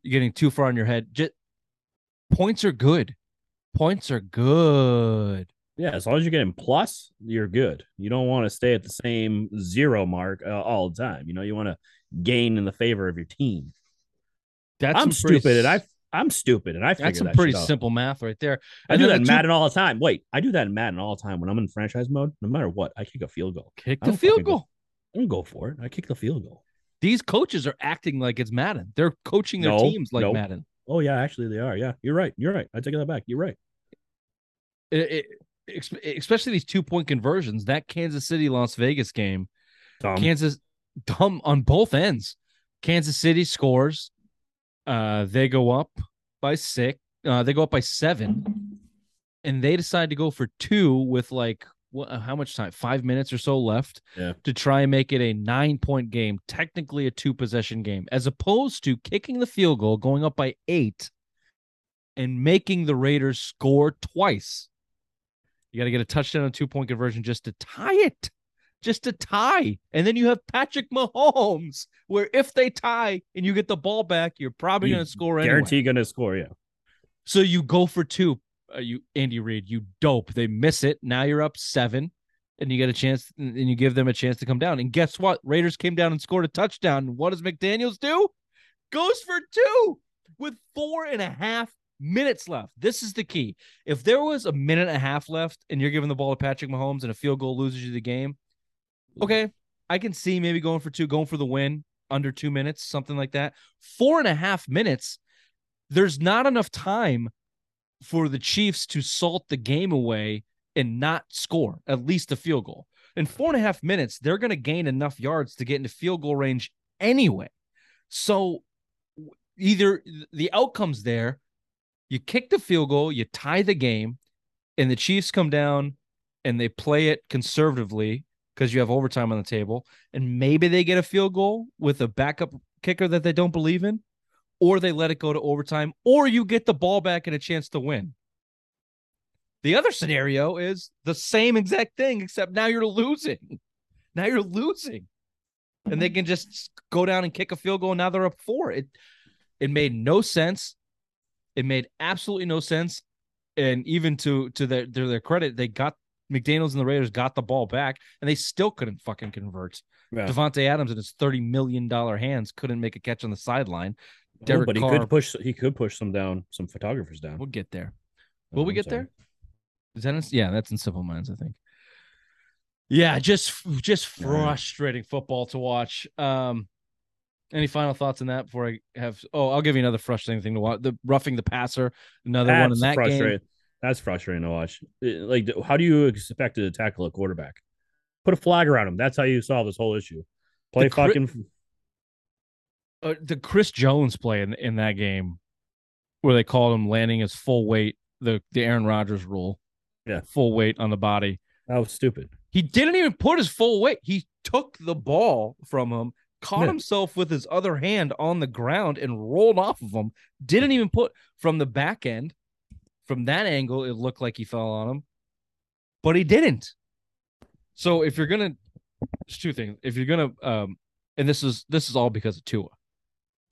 getting too far on your head. Just points are good. Points are good. Yeah, as long as you're getting plus, you're good. You don't want to stay at the same zero mark uh, all the time. You know, you want to gain in the favor of your team. That's I'm some pretty stupid, and I'm stupid, and I that's some that pretty shit out. simple math right there. I And do that in two- Madden all the time. Wait, I do that in Madden all the time when I'm in franchise mode. No matter what, I kick a field goal. Kick I the field go- goal. I don't go for it. I kick the field goal. These coaches are acting like it's Madden. They're coaching their No, teams like no. Madden. Oh yeah, actually they are. Yeah, you're right. You're right. I take that back. You're right. It- it- especially these two point conversions. That Kansas City Las Vegas game, Tom. Kansas dumb on both ends. Kansas City scores. Uh, they go up by six. Uh, they go up by seven, and they decide to go for two with like what? Uh, how much time? Five minutes or so left. Yeah. To try and make it a nine point game, technically a two possession game, as opposed to kicking the field goal, going up by eight, and making the Raiders score twice. You got to get a touchdown and two point conversion just to tie it, just to tie. And then you have Patrick Mahomes, where if they tie and you get the ball back, you're probably You going to score anyway. Guarantee gonna score. Yeah. So you go for two. Uh, you Andy Reid, you dope. They miss it. Now you're up seven, and you get a chance, and you give them a chance to come down. And guess what? Raiders came down and scored a touchdown. What does McDaniels do? Goes for two with four and a half minutes left. This is the key. If there was a minute and a half left, and you're giving the ball to Patrick Mahomes, and a field goal loses you the game, okay, I can see maybe going for two, going for the win under two minutes, something like that. Four and a half minutes. There's not enough time for the Chiefs to salt the game away and not score at least a field goal. In four and a half minutes, they're going to gain enough yards to get into field goal range anyway. So either the outcomes there, you kick the field goal, you tie the game, and the Chiefs come down and they play it conservatively because you have overtime on the table, and maybe they get a field goal with a backup kicker that they don't believe in, or they let it go to overtime, or you get the ball back and a chance to win. The other scenario is the same exact thing, except now you're losing. Now you're losing. And they mm-hmm. can just go down and kick a field goal. And now they're up four. It it made no sense. It made absolutely no sense. And even to to their to their credit, they got McDaniels and the Raiders got the ball back, and they still couldn't fucking convert. Yeah. Davante Adams in his thirty million dollar hands couldn't make a catch on the sideline. Oh, Derek but he could push. He could push some down. Some photographers down. We'll get there. Oh, Will we I'm get sorry. there? Is that in, yeah? That's in Simple Minds, I think. Yeah, just just frustrating football to watch. Um, any final thoughts on that before I have? Oh, I'll give you another frustrating thing to watch: the roughing the passer, another one in That's that game. frustrating. That's frustrating to watch. Like, how do you expect to tackle a quarterback? Put a flag around him. That's how you solve this whole issue. Play The cri- fucking. Uh, the Chris Jones play in, in that game where they called him landing his full weight, the the Aaron Rodgers rule. Yeah. Full weight on the body. That was stupid. He didn't even put his full weight. He took the ball from him, caught Yeah. himself with his other hand on the ground and rolled off of him. Didn't even put from the back end. From that angle, it looked like he fell on him, but he didn't. So if you're gonna, there's two things. If you're gonna, um, and this is this is all because of Tua.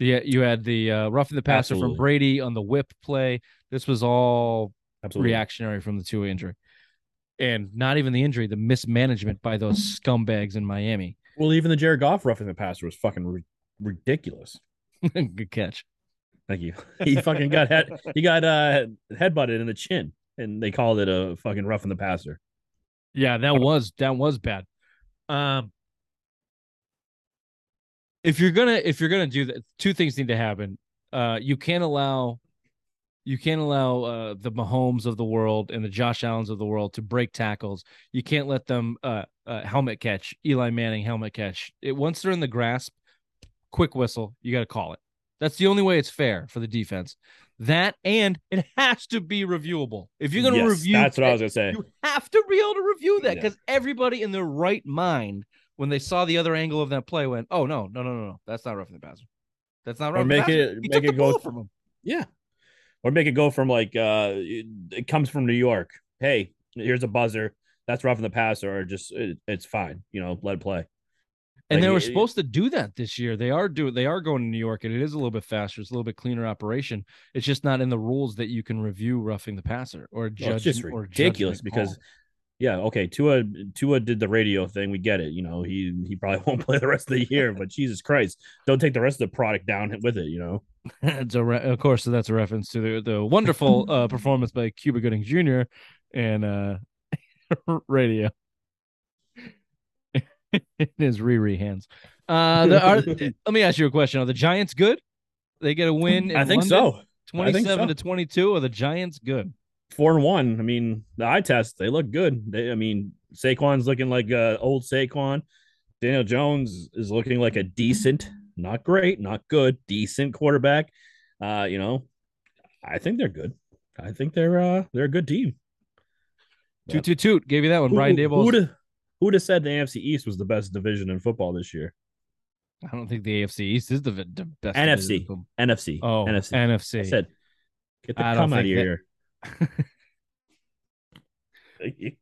Yeah, you had the uh, roughing the passer from Brady on the whip play. This was all Absolutely. reactionary from the Tua injury, and not even the injury, the mismanagement by those scumbags in Miami. Well, even the Jared Goff roughing the passer was fucking ri- ridiculous. Good catch. Thank you. He fucking got head. He got uh headbutted in the chin, and they called it a fucking roughing the passer. Yeah, that was that was bad. Um, if you're gonna if you're gonna do that, two things need to happen. Uh, you can't allow you can't allow uh, the Mahomes of the world and the Josh Allens of the world to break tackles. You can't let them uh, uh helmet catch Eli Manning helmet catch. It once they're in the grasp, quick whistle. You got to call it. That's the only way it's fair for the defense. That and it has to be reviewable. If you're gonna Yes, review, That's what I was gonna say. you have to be able to review that Yeah. because everybody in their right mind, when they saw the other angle of that play, went, "Oh no, no, no, no, no, that's not roughing the passer. That's not Or roughing make the passer. it- He make it go- from him. Yeah. Or make it go from like uh it, comes from New York. Hey, here's a buzzer. That's roughing the passer, or just it, it's fine. You know, let play. And Like, they were it- supposed to do that this year. They are doing. They are going to New York, and it is a little bit faster. It's a little bit cleaner operation. It's just not in the rules that you can review roughing the passer or Well, judge. it's just ridiculous because call. Yeah, okay, Tua Tua did the radio thing. We get it. You know, he he probably won't play the rest of the year, but Jesus Christ, don't take the rest of the product down with it. You know, it's a re- of course, so that's a reference to the the wonderful uh, performance by Cuba Gooding Jr. and uh, radio in his Riri hands. Uh, the, are, let me ask you a question: Are the Giants good? They get a win. In I think so. I think Twenty-seven so. to twenty-two. Are the Giants good? Four and one. I mean, the eye test they look good. They, I mean, Saquon's looking like uh, old Saquon. Daniel Jones is looking like a decent, not great, not good, decent quarterback. Uh, you know, I think they're good. I think they're uh they're a good team. Toot toot toot. Gave you that one, Brian Who Daboll. would have who'd have said the AFC East was the best division in football this year? I don't think the AFC East is the, the best. NFC. NFC. Oh, NFC. NFC. I said, get the I don't out of your ear.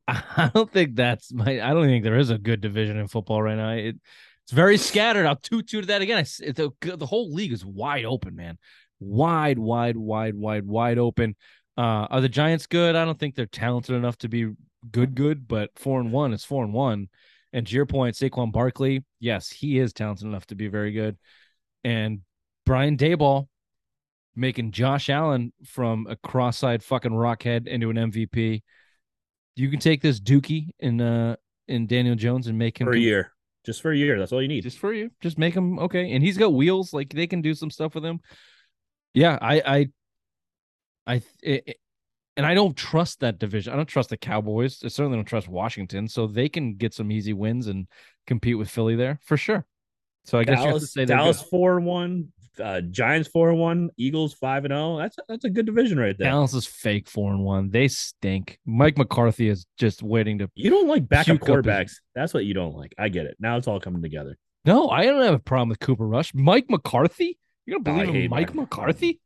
I don't think that's my. I don't think there is a good division in football right now. It, it's very scattered. I'll toot to that again. The the whole league is wide open, man. wide, wide, wide, wide, wide open. Uh, are the Giants good? I don't think they're talented enough to be good, good, but four and one is four and one. And to your point, Saquon Barkley, yes, he is talented enough to be very good. And Brian Daboll making Josh Allen from a cross-eyed fucking rockhead into an MVP. You can take this Dookie in uh in Daniel Jones and make him for a year, just for a year. That's all you need. just for you. Just make him okay. And he's got wheels, like they can do some stuff with him. Yeah, I, I, I, it, it- and I don't trust that division. I don't trust the Cowboys. I certainly don't trust Washington. So they can get some easy wins and compete with Philly there for sure. So I guess you have to Dallas, say Dallas four one, uh, Giants four and one, Eagles five and zero. That's that's a good division right there. Dallas is fake four and one. They stink. Mike McCarthy is just waiting to. You don't like backup up his- quarterbacks. That's what you don't like. I get it. Now it's all coming together. No, I don't have a problem with Cooper Rush. Mike McCarthy. You I believe in Mike Mike McCarthy?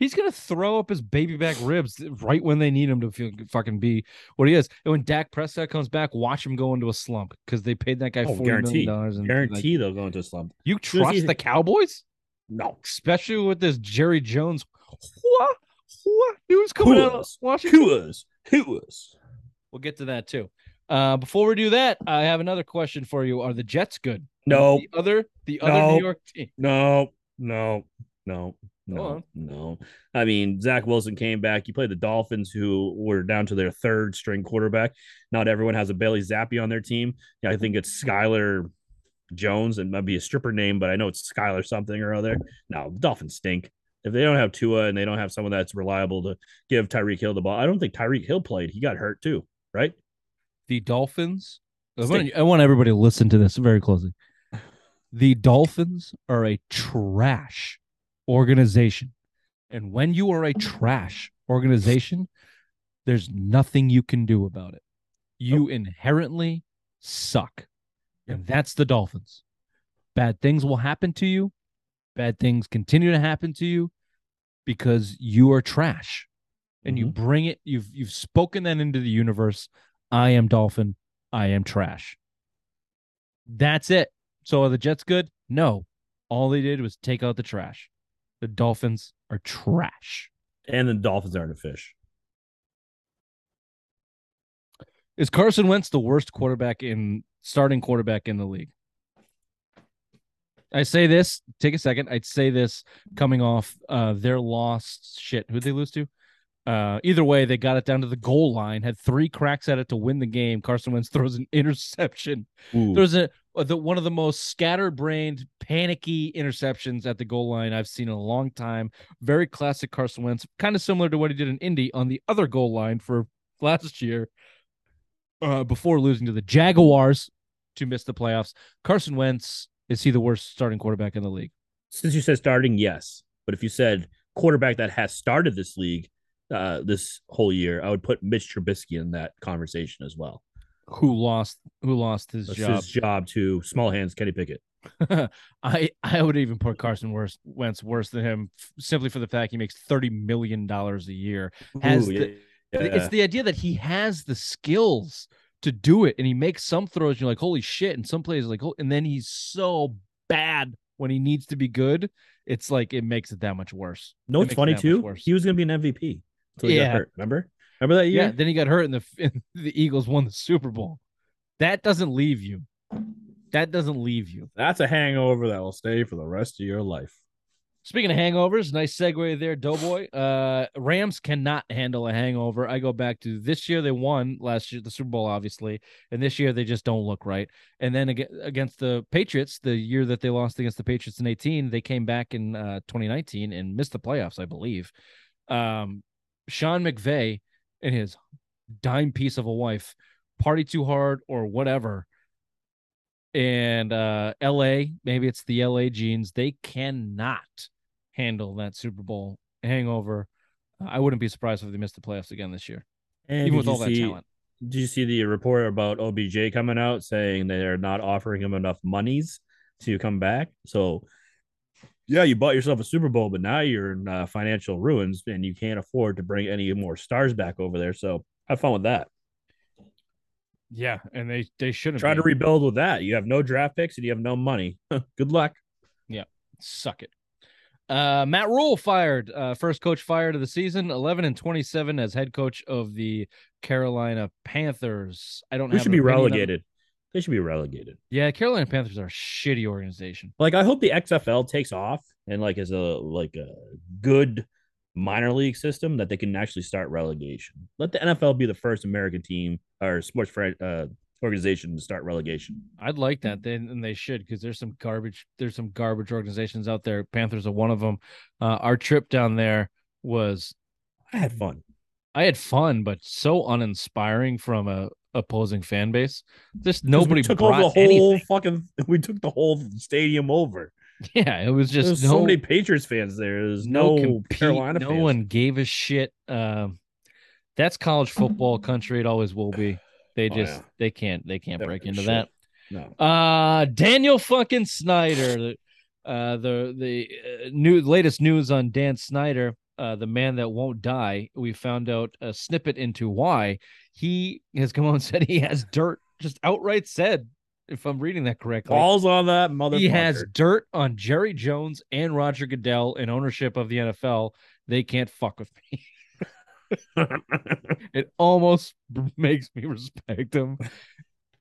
He's gonna throw up his baby back ribs right when they need him to feel fucking be what he is. And when Dak Prescott comes back, watch him go into a slump because they paid that guy Oh, forty million guarantee. dollars. And Guarantee like, they'll go into a slump. you trust he- the Cowboys, No. especially with this Jerry Jones. What? What? He was coming out of Who's? Washington. Who was? Who was? We'll get to that too. Uh, before we do that, I have another question for you. Are the Jets good? No. The other, the other No. New York team. No. No. No. No, no. I mean, Zach Wilson came back. You played the Dolphins, who were down to their third string quarterback. Not everyone has a Bailey Zappe on their team. Yeah, I think it's Skylar Jones. It might be a stripper name, but I know it's Skylar something or other. No, the Dolphins stink. If they don't have Tua and they don't have someone that's reliable to give Tyreek Hill the ball, I don't think Tyreek Hill played. He got hurt too, right? the Dolphins. I want, I want everybody to listen to this very closely. The Dolphins are a trash organization. And when you are a trash organization, there's nothing you can do about it. You inherently suck. And that's the Dolphins. Bad things will happen to you. Bad things continue to happen to you because you are trash. And you mm-hmm. bring it, you've you've spoken that into the universe. I am Dolphin. I am trash. That's it. So are the Jets good? No. All they did was take out the trash. The Dolphins are trash. And the Dolphins aren't a fish. Is Carson Wentz the worst quarterback in starting quarterback in the league? I say this, take a second. I'd say this coming off uh their lost shit. Who'd they lose to? Uh either way, they got it down to the goal line, had three cracks at it to win the game. Carson Wentz throws an interception. Ooh. There's a the one of the most scatterbrained, panicky interceptions at the goal line I've seen in a long time. Very classic Carson Wentz, kind of similar to what he did in Indy on the other goal line for last year, uh, before losing to the Jaguars to miss the playoffs. Carson Wentz is he the worst starting quarterback in the league? Since you said starting, yes. But if you said quarterback that has started this league uh, this whole year, I would put Mitch Trubisky in that conversation as well. Who lost? Who lost his That's job? his job to small hands Kenny Pickett. I I would even put Carson worse, Wentz worse than him f- simply for the fact he makes thirty million dollars a year. Has Ooh, the- yeah. It's the idea that he has the skills to do it, and he makes some throws. And you're like, holy shit! And some plays like, oh, and then he's so bad when he needs to be good. It's like it makes it that much worse. no, It it's it funny that too. He was going to be an MVP until he Yeah. got hurt. Remember? Remember that Yeah. Then he got hurt, and the and the Eagles won the Super Bowl. That doesn't leave you. That doesn't leave you. That's a hangover that will stay for the rest of your life. Speaking of hangovers, nice segue there, Doughboy. Uh, Rams cannot handle a hangover. I go back to this year; they won last year, the Super Bowl, obviously, and this year they just don't look right. And then against the Patriots, the year that they lost against the Patriots in 18, they came back in uh, 2019 and missed the playoffs, I believe. Um, Sean McVay and his dime piece of a wife party too hard or whatever and uh LA, maybe it's the LA genes, they cannot handle that Super Bowl hangover. I wouldn't be surprised if they missed the playoffs again this year, And even with all that see- talent. Did you see the report about OBJ coming out saying they're not offering him enough monies to come back? So, yeah, you bought yourself a Super Bowl, but now you're in uh, financial ruins and you can't afford to bring any more stars back over there. So, have fun with that. Yeah, and they they shouldn't Try be. to rebuild with that. You have no draft picks and you have no money. Good luck. Yeah, suck it. Uh, Matt Rhule fired. Uh, first coach fired of the season. Eleven and twenty-seven as head coach of the Carolina Panthers. I don't. Who should be on- relegated? They should be relegated. Yeah, Carolina Panthers are a shitty organization. Like I hope the XFL takes off and like is a like a good minor league system that they can actually start relegation. Let the NFL be the first American team or sports fran- uh, organization to start relegation. I'd like that. Then and they should because there's some garbage. There's some garbage organizations out there. Panthers are one of them. Uh, our trip down there was I had fun. I had fun, but so uninspiring from a opposing fan base. Just nobody took over the whole anything. fucking. We took the whole stadium over. Yeah, it was just no, so many Patriots fans there. There's no, compete, Carolina No fans. one gave a shit. Um, that's college football country. It always will be. They Oh, just yeah. they can't they can't break into shit. that. No. Uh Daniel fucking Snyder, the uh the the uh, new latest news on Dan Snyder, uh the man that won't die. We found out a snippet into why he has come on and said he has dirt, just outright said, if I'm reading that correctly. Balls on that motherfucker. he has dirt on Jerry Jones and Roger Goodell in ownership of the NFL. They can't fuck with me. It almost makes me respect him.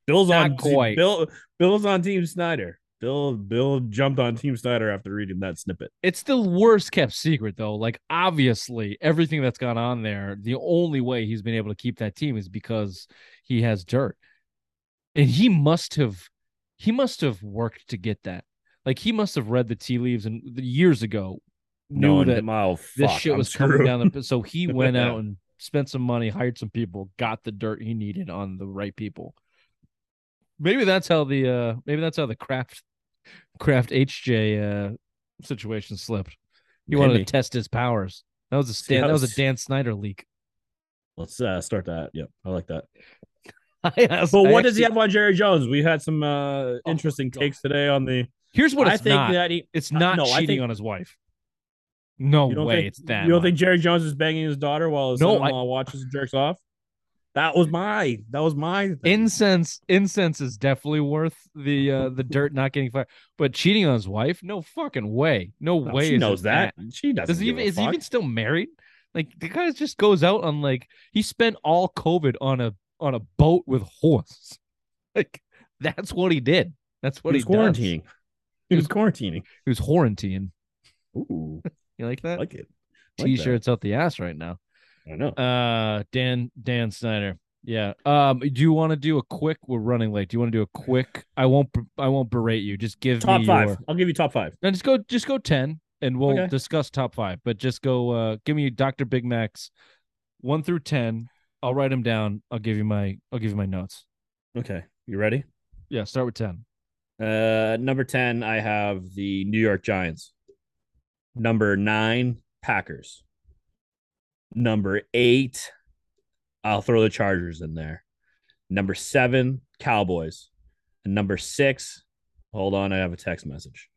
Bill's Not on team- quite. Bill. Bill's on Team Snyder. Bill. Bill jumped on Team Snyder after reading that snippet. It's the worst kept secret though. Like obviously everything that's gone on there, the only way he's been able to keep that team is because he has dirt. And he must have he must have worked to get that. Like he must have read the tea leaves and years ago knew Knowing that oh, this fuck, shit I'm was coming screwed. down the so he went out and spent some money, hired some people, got the dirt he needed on the right people. Maybe that's how the uh maybe that's how the Kraft Kraft HJ uh situation slipped. He wanted Maybe. to test his powers. That was a See Stan, how that was a Dan Snyder leak. Let's uh, start that. Yep, I like that. I asked- But I what does he have on Jerry Jones? We had some uh, interesting God. takes today on the. Here's what I think not. that he. it's uh, not no, I cheating think- on his wife. No You don't way think it's that. You don't much. think Jerry Jones is banging his daughter while his No, son-in-law watches and jerks off? That was my. That was my. Thing. incense incense is definitely worth the uh the dirt not getting fired but cheating on his wife no fucking way no, No, way she knows it that. She doesn't. does he even is he even still married like the guy just goes out on like he spent all covid on a on a boat with horse like that's what he did that's what he he, was does. quarantining. He was quarantining. he was quarantining Ooh, you like I that like it. I like t-shirts out the ass right now I know. uh dan dan snyder yeah um do you want to do a quick we're running late do you want to do a quick i won't i won't berate you just give me top five. your- I'll give you top five. Now just go just go 10 and we'll Okay. discuss top 5. But just go uh give me Dr. Big Macs 1 through 10. I'll write them down. I'll give you my I'll give you my notes. Okay, you ready? Yeah, start with 10. Uh, number ten, I have the New York Giants. Number nine, Packers. Number eight, I'll throw the Chargers in there. Number seven, Cowboys. And number six, hold on, I have a text message.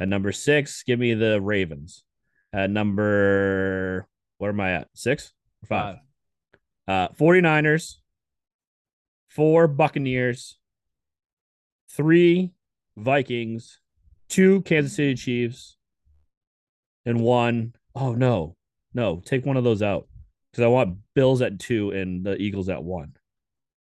At number six, give me the Ravens. At number, what am I at? Six or five? Uh, 49ers, four Buccaneers, three Vikings, two Kansas City Chiefs, and one oh no, no, take one of those out because I want Bills at two and the Eagles at one.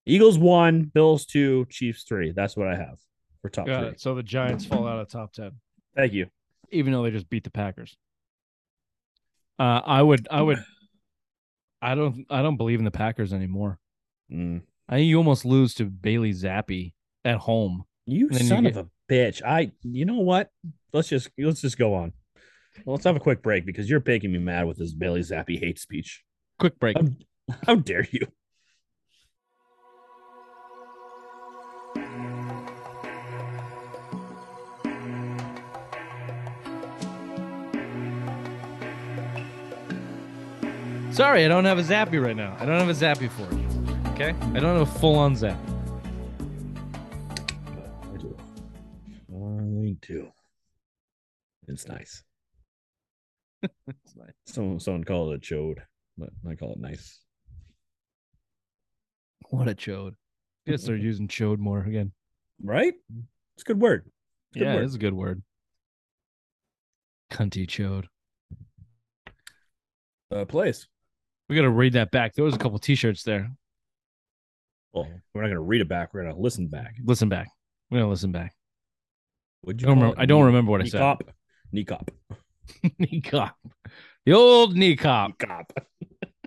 Eagles one, Bills two, Chiefs three. That's what I have for top Got three. it. So the Giants fall out of top 10 Thank you. even though they just beat the Packers. Uh I would I would I don't I don't believe in the Packers anymore. Mm. I think you almost lose to Bailey Zappe at home. You then you son get- of a bitch. I you know what? Let's just let's just go on. Well, let's have a quick break because you're making me mad with this Bailey Zappe hate speech. Quick break. How, how dare you? Sorry, I don't have a Zappy right now. I don't have a Zappy for you. Okay? I don't have a full on Zappy. I do. I do. It's nice. It's nice. Someone someone call it a chode, but I call it nice. What a chode. Gotta start using chode more again. Right? It's a good word. It's a good yeah, word. it's a good word. Cunty chode. Uh, place. We got to read that back. There was a couple T-shirts there. Well, we're not gonna read it back. We're gonna listen back. Listen back. We're gonna listen back. Would I don't, remember, I don't remember what I said. Cop. Knee cop. knee cop. The old knee cop. Cop.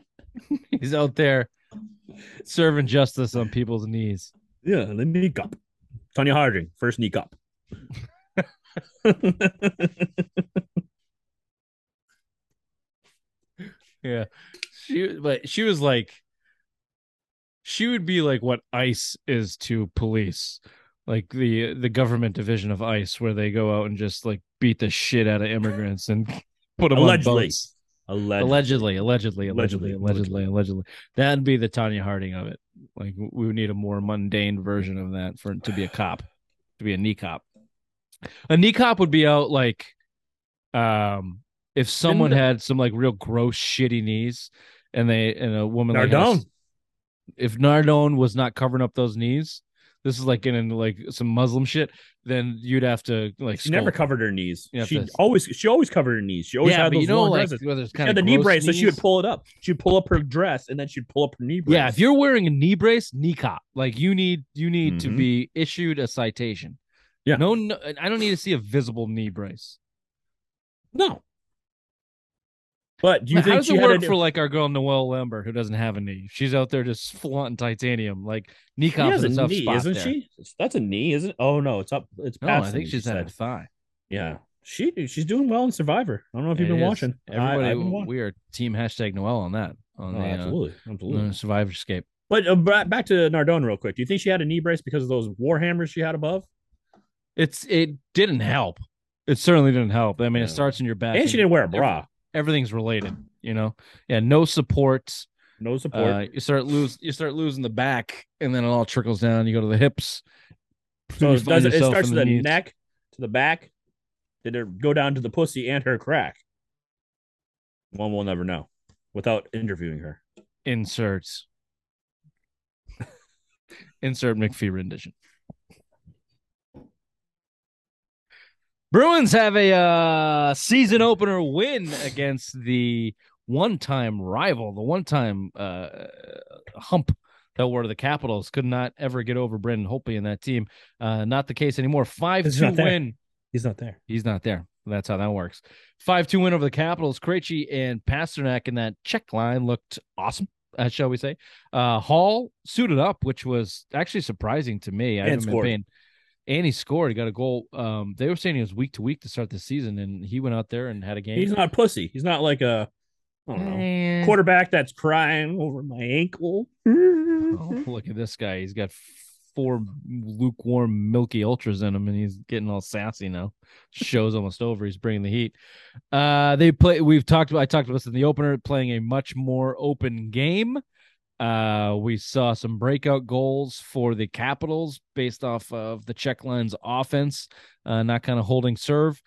He's out there serving justice on people's knees. Yeah, the knee cop. Tonya Harding, first knee cop. Yeah. She but she was like she would be like what ICE is to police. Like the the government division of ICE where they go out and just like beat the shit out of immigrants and put them Allegedly. on boats. Allegedly. Allegedly, allegedly, allegedly, Allegedly, allegedly, allegedly. That'd be the Tonya Harding of it. Like we would need a more mundane version of that for to be a cop, to be a knee cop. A knee cop would be out like, um, if someone had some like real gross, shitty knees, and they and a woman like Nardone. has- if Nardone was not covering up those knees, this is like getting into like some Muslim shit. Then you'd have to like She never covered her knees. She that's- always she always covered her knees. She always yeah, had those you know, long like dresses. it's She had of the knee brace, so she would pull it up. She'd pull up her dress and then she'd pull up her knee brace. Yeah, if you're wearing a knee brace, knee cop. Like you need you need to Mhm. be issued a citation. Yeah. No, no, I don't need to see a visible knee brace. no. But do you Now, think how does she it had work for like our girl Noelle Lambert who doesn't have a knee? She's out there just flaunting titanium. Like knee She cop has is a knee, spot isn't there. she? That's a knee, isn't it? Oh no, it's up. It's No. I think she's she had a thigh. Yeah, she she's doing well in Survivor. I don't know if you've It been is. watching. Everybody, been watching. we are team hashtag Noelle on that on Oh, the uh, absolutely, absolutely. on Survivor Escape. But uh, back to Nardone real quick. Do you think she had a knee brace because of those war hammers she had above? It's it didn't help. It certainly didn't help. I mean, it starts in your back. and she didn't wear a bra. Everything's related, you know. Yeah, no support. No support. Uh, you start lose you start losing the back, and then it all trickles down. You go to the hips. so it, does, it, starts the knees. neck to the back. Did it go down to the pussy and her crack? One will never know without interviewing her. Inserts. Insert McPhee rendition. Bruins have a uh, season opener win against the one-time rival, the one-time uh, hump that were the Capitals. Could not ever get over Brendan Holtby in that team. Uh, not the case anymore. Five-two win. He's not there. He's not there. That's how that works. Five two win over the Capitals. Krejci and Pastrnak in that Czech line looked awesome. Uh, shall we say? Uh, Hall suited up, which was actually surprising to me. I And haven't been paying. And he scored. He got a goal. Um, they were saying he was week to week to start the season, and he went out there and had a game. He's not pussy. He's not like a don't know Eh. quarterback that's crying over my ankle. Oh, look at this guy. He's got four lukewarm, milky ultras in him, and he's getting all sassy now. Show's almost over. He's bringing the heat. Uh, they play. We've talked about. I talked about this in the opener. Playing a much more open game. Uh, we saw some breakout goals for the Capitals based off of the Czech lines offense, uh, not kind of holding serve.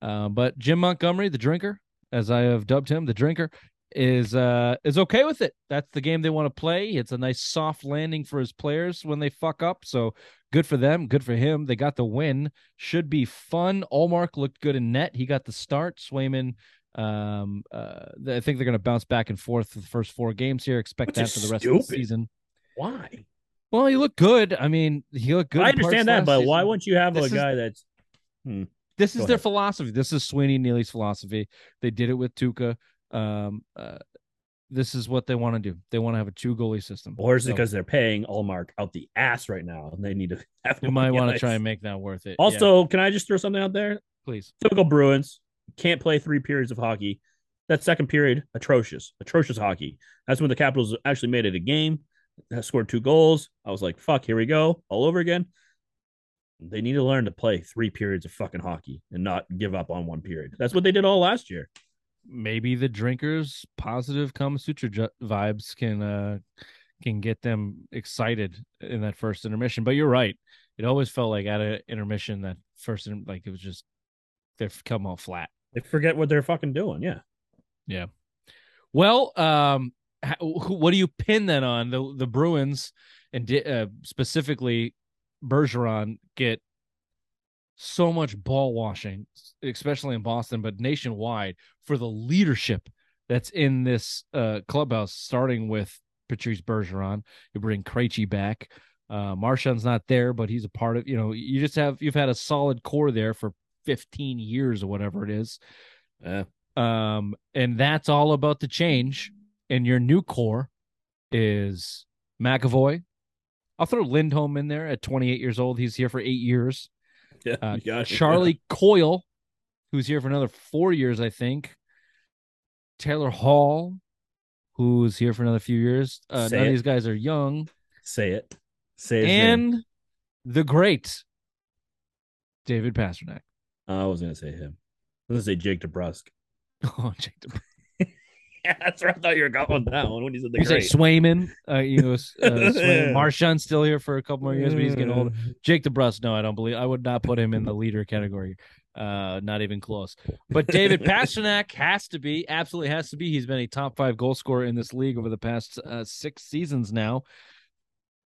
Uh, but Jim Montgomery, the drinker, as I have dubbed him, the drinker, is uh is okay with it. That's the game they want to play. It's a nice soft landing for his players when they fuck up. So good for them, good for him. They got the win. Should be fun. Ullmark looked good in net. He got the start. Swayman um uh I think they're going to bounce back and forth for the first four games here. Expect Which that for the rest of the season. Why? Well, he looked good. I mean, he looked good. I understand that, but why season. wouldn't you have This a is- guy that's this is Go their ahead. philosophy. This is Sweeney Neely's philosophy. They did it with Tuukka. Um, uh, this is what they want to do. They want to have a two goalie system. or is it So because they're paying Ullmark out the ass right now and they need to have him might want to try and make that worth it. Yeah, Also, can I just throw something out there? please. Typical Bruins can't play three periods of hockey. That second period, atrocious, atrocious hockey. That's when the Capitals actually made it a game. That scored two goals. I was like, "Fuck, here we go, all over again." They need to learn to play three periods of fucking hockey and not give up on one period. That's what they did all last year. Maybe the drinkers' positive Kama Sutra ju- vibes can uh can get them excited in that first intermission. But you're right. It always felt like at an intermission that first like it was just they've come all flat. They forget what they're fucking doing. Yeah. Yeah. Well, um, what do you pin that on? The the Bruins and uh, specifically Bergeron get so much ball washing, especially in Boston, but nationwide for the leadership that's in this uh, clubhouse, starting with Patrice Bergeron. You bring Krejci back. Uh, Marchand's not there, but he's a part of. You know, you just have you've had a solid core there for 15 years or whatever it is. Yeah. Um, and that's all about the change. And your new core is McAvoy. I'll throw Lindholm in there at 28 years old. He's here for eight years. Yeah, Uh, it. Charlie Coyle, who's here for another four years, I think. Taylor Hall, who's here for another few years. Uh, none of these guys are young. Say it. Say name. And the great David Pastrnak. I was gonna say him. I was gonna say Jake DeBrusk. Oh, Jake DeBrusk. Yeah, that's where I thought you were going with that one when you said the You say great. Swayman. Uh, you know, uh, Swayman. Marchand's still here for a couple more years, but he's getting older. Jake DeBrusk, no, I don't believe. I would not put him in the leader category. Uh, not even close. But David Pastrnak has to be, absolutely has to be. He's been a top five goal scorer in this league over the past uh, six seasons now,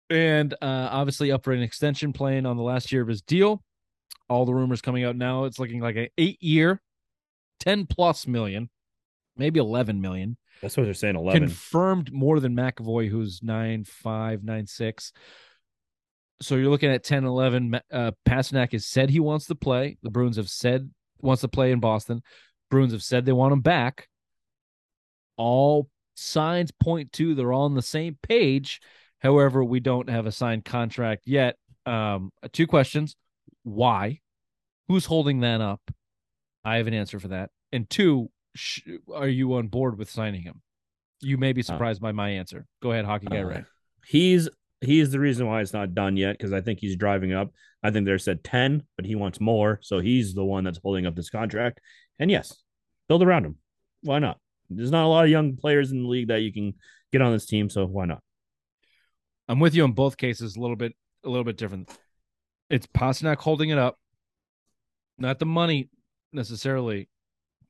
and uh, obviously up for an extension, playing on the last year of his deal. All the rumors coming out now, it's looking like an eight-year, ten plus million, maybe eleven million That's what they're saying. Eleven. confirmed more than McAvoy, who's nine five, nine six. So you're looking at 10 11. Uh, Pastrnak has said he wants to play. The Bruins have said wants to play in Boston. Bruins have said they want him back. All signs point to they're all on the same page. However, we don't have a signed contract yet. Um, two questions: Why? Who's holding that up? I have an answer for that. And two, sh- are you on board with signing him? You may be surprised by my answer. Go ahead, hockey guy. Uh, Ray. He's he's the reason why it's not done yet because I think he's driving up. I think they said ten, but he wants more, so he's the one that's holding up this contract. And yes, build around him. Why not? There's not a lot of young players in the league that you can get on this team, so why not? I'm with you on both cases. A little bit, a little bit different. It's Pastrnak holding it up, not the money necessarily.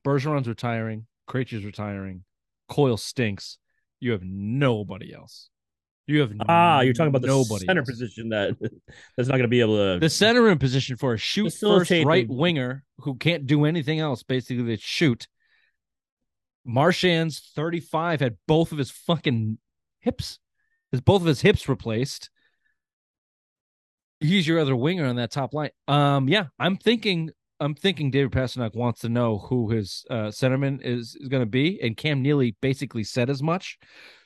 Bergeron's retiring. Krejci's retiring. Coyle stinks. You have nobody else. You have Ah, you're talking about the nobody center else. position that that's not going to be able to. The center in position for a shoot first right winger who can't do anything else. Basically, to shoot. Marchand's 35 had both of his fucking hips, his both of his hips replaced. He's your other winger on that top line. Um, yeah, I'm thinking. I'm thinking David Pastrnak wants to know who his uh, centerman is is going to be, and Cam Neely basically said as much.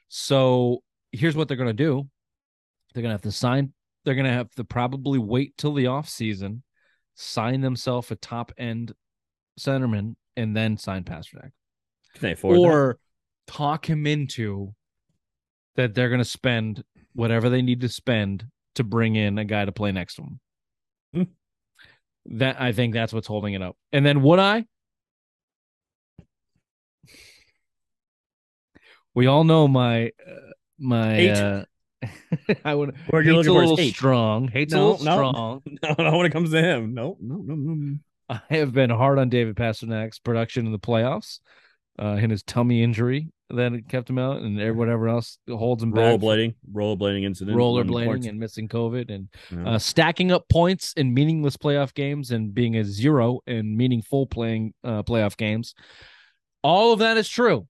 So here's what they're going to do: they're going to have to sign. They're going to have to probably wait till the off season, sign themselves a top end centerman, and then sign Pastrnak Can they afford that? or talk him into that they're going to spend whatever they need to spend to bring in a guy to play next to him. Hmm. That I think that's what's holding it up. And then would I? We all know my uh, my uh I would you're hate's looking a for little hate. strong. Hate's a No, little no. strong. no, no, when it comes to him, no, no, no, no. I have been hard on David Pastrnak's production in the playoffs, uh, and his tummy injury that kept him out, and whatever else holds him back. Rollerblading, rollerblading incident, rollerblading and missing COVID and Yeah. uh, stacking up points in meaningless playoff games and being a zero in meaningful playing uh, playoff games. All of that is true.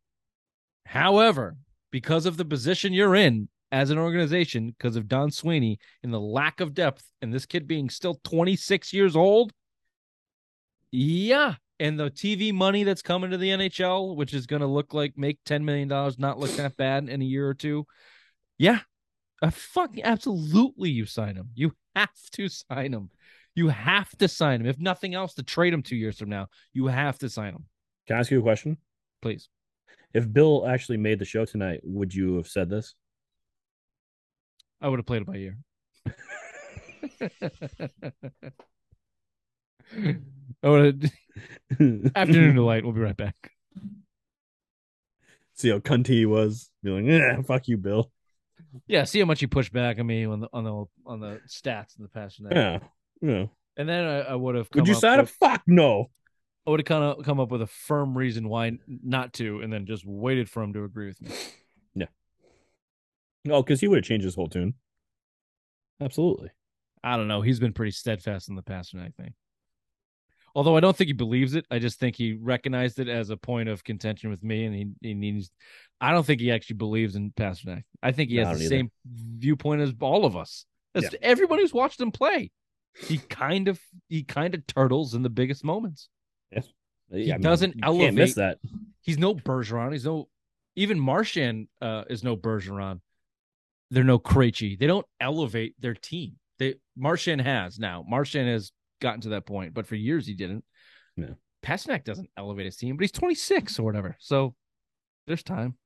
However, because of the position you're in as an organization, because of Don Sweeney and the lack of depth, and this kid being still 26 years old, yeah. And the TV money that's coming to the NHL, which is going to look like make $10 million, not look that bad in a year or two. Yeah, uh, fucking absolutely, you sign him. You have to sign him. You have to sign him. If nothing else, to trade him two years from now, you have to sign him, Can I ask you a question? please. If Bill actually made the show tonight, would you have said this? I would have played it by ear. I would have, afternoon delight. We'll be right back. See how cunty he was. Be like, eh, fuck you, Bill. Yeah, see how much he pushed back on me on the on the on the stats in the past night. Yeah. Yeah. And then I, I would have. Would you sign up? Fuck no. I would have kind of come up with a firm reason why not to, and then just waited for him to agree with me. Yeah. No, because he would have changed his whole tune. Absolutely. I don't know. He's been pretty steadfast in the past night thing. Although I don't think he believes it, I just think he recognized it as a point of contention with me, and he, he needs. I don't think he actually believes in Pastrnak. I think he has the either. same viewpoint as all of us. As Yeah. everyone who's watched him play. He kind of he kind of turtles in the biggest moments. Yes. He doesn't you Can't miss elevate- that. He's no Bergeron. He's no even Marchand uh, is no Bergeron. They're no Krejci. They don't elevate their team. They Marchand has now. Marchand has gotten to that point, but for years he didn't. Yeah. Pastrnak doesn't elevate his team, but he's 26 or whatever. So there's time.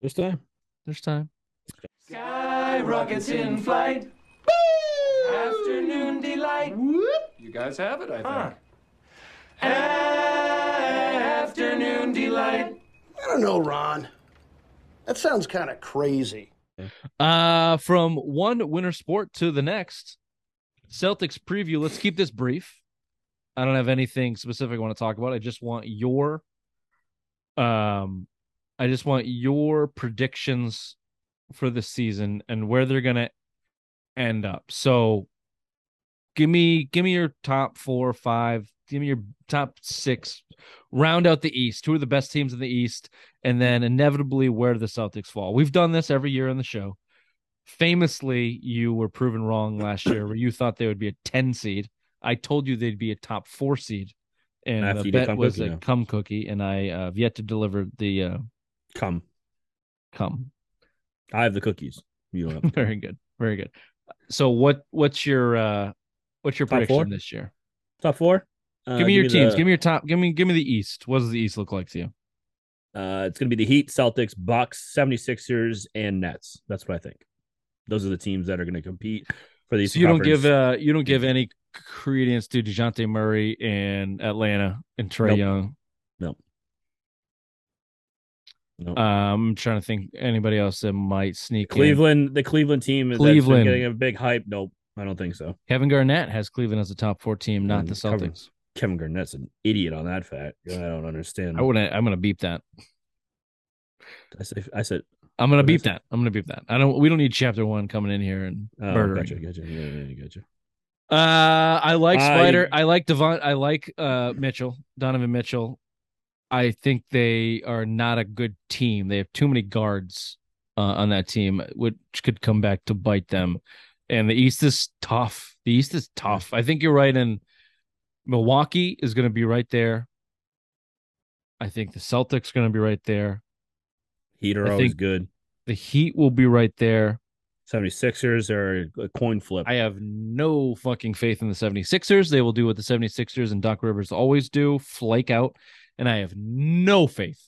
There's time. There's time. Sky rockets in flight. Afternoon delight. You guys have it, I think. Huh. Afternoon delight. I don't know, Ron. That sounds kind of crazy. Uh from one winter sport to the next. Celtics preview. Let's keep this brief. I don't have anything specific I want to talk about. I just want your um I just want your predictions for the season and where they're going to end up. So give me give me your top 4 or 5, give me your top 6. Round out the East. Who are the best teams in the East? and then inevitably where the Celtics fall. We've done this every year on the show. Famously, you were proven wrong last year where you thought they would be a 10 seed. I told you they'd be a top four seed. And After the bet was cookie a now. cum cookie, and I uh, have yet to deliver the uh, Come. cum. I have the cookies. You don't have Very good, very good. So what what's your uh what's your Top prediction four? this year? top four. Uh, give me your teams. the- Give me your top. Give me give me the East. What does the East look like to you? Uh, it's going to be the Heat, Celtics, Bucks, 76ers, and Nets. That's what I think. Those are the teams that are going to compete for these. So you don't give uh you don't give any credence to Dejounte Murray and Atlanta and Trae Nope. Young. No. Um, I'm trying to think anybody else that might sneak in. Cleveland, the Cleveland team is Cleveland. getting a big hype. Nope, I don't think so. Kevin Garnett has Cleveland as a top four team, not Mm, the Celtics. Kevin Garnett's an idiot on that fact. I don't understand. I wouldn't. I'm gonna beep that. I said, I said, I'm gonna beep that. I'm gonna beep that. I don't. We don't need chapter one coming in here and oh, murdering. gotcha, gotcha, yeah, yeah, gotcha. Uh, I like I- Spider. I like Devon. I like uh Mitchell, Donovan Mitchell. I think they are not a good team. They have too many guards uh, on that team, which could come back to bite them. And the East is tough. The East is tough. I think you're right. And Milwaukee is going to be right there. I think the Celtics are going to be right there. Heat are I always good. The Heat will be right there. 76ers are a coin flip. I have no fucking faith in the 76ers. They will do what the 76ers and Doc Rivers always do flake out. And I have no faith,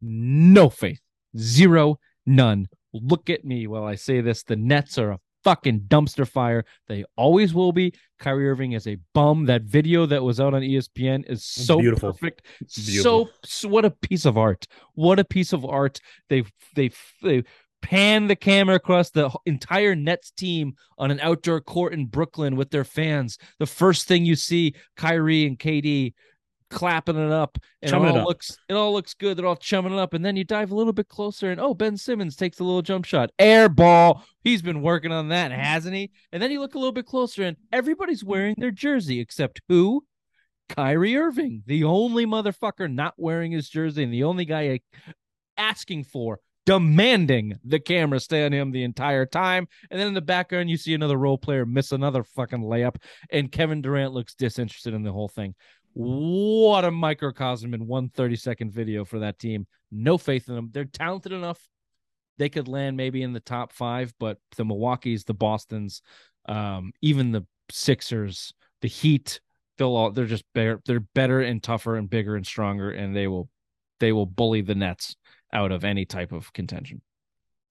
no faith, zero, none. Look at me while I say this. The Nets are a fucking dumpster fire. They always will be. Kyrie Irving is a bum. That video that was out on ESPN is so Beautiful. perfect. Beautiful. So, so what a piece of art. What a piece of art. They they they pan the camera across the entire Nets team on an outdoor court in Brooklyn with their fans. The first thing you see, Kyrie and KD clapping it up, and Chumming it it all up. looks it all looks good. They're all chumming it up, and then you dive a little bit closer, and oh, Ben Simmons takes a little jump shot, air ball. He's been working on that, hasn't he? And then you look a little bit closer, and everybody's wearing their jersey except who? Kyrie Irving, the only motherfucker not wearing his jersey, and the only guy asking for, demanding the camera stay on him the entire time. And then in the background, you see another role player miss another fucking layup, and Kevin Durant looks disinterested in the whole thing. What a microcosm in one 30 second video for that team. No faith in them. They're talented enough. They could land maybe in the top five, but the Milwaukee's, the Boston's, um, even the Sixers, the Heat, they'll all they're just better. They're better and tougher and bigger and stronger, and they will they will bully the Nets out of any type of contention.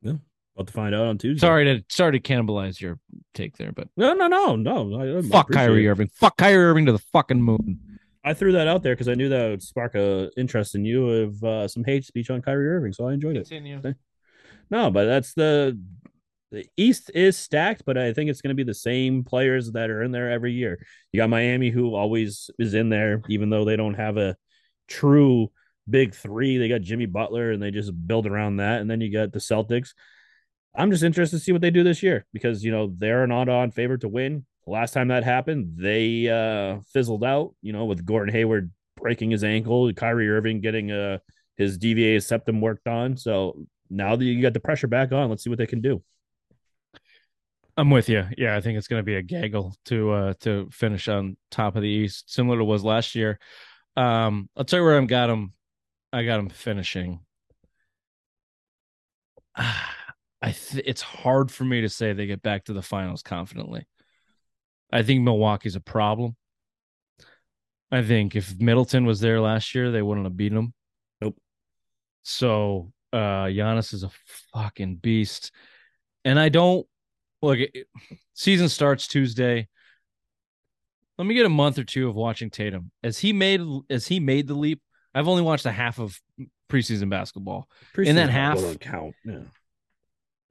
Yeah. About to find out on Tuesday. Sorry to sorry to cannibalize your take there, but No, no, no, no. I, I fuck Kyrie it. Irving. Fuck Kyrie Irving to the fucking moon. I threw that out there because I knew that would spark a interest in you of uh, some hate speech on Kyrie Irving, so I enjoyed it. Continue. No, but that's the the East is stacked, but I think it's going to be the same players that are in there every year. You got Miami, who always is in there, even though they don't have a true big three. They got Jimmy Butler, and they just build around that. And then you got the Celtics. I'm just interested to see what they do this year because you know they're not on favorite to win. Last time that happened, they uh, fizzled out. You know, with Gordon Hayward breaking his ankle, Kyrie Irving getting uh, his DVA septum worked on. So now that you got the pressure back on, let's see what they can do. I'm with you. Yeah, I think it's going to be a gaggle to uh to finish on top of the East, similar to was last year. Um, I'll tell you where I'm got them. I got them finishing. I th- it's hard for me to say they get back to the finals confidently. I think Milwaukee's a problem. I think if Middleton was there last year, they wouldn't have beaten them. Nope. So uh Giannis is a fucking beast. And I don't look it, season starts Tuesday. Let me get a month or two of watching Tatum. As he made as he made the leap, I've only watched a half of preseason basketball. In that half- count. Yeah.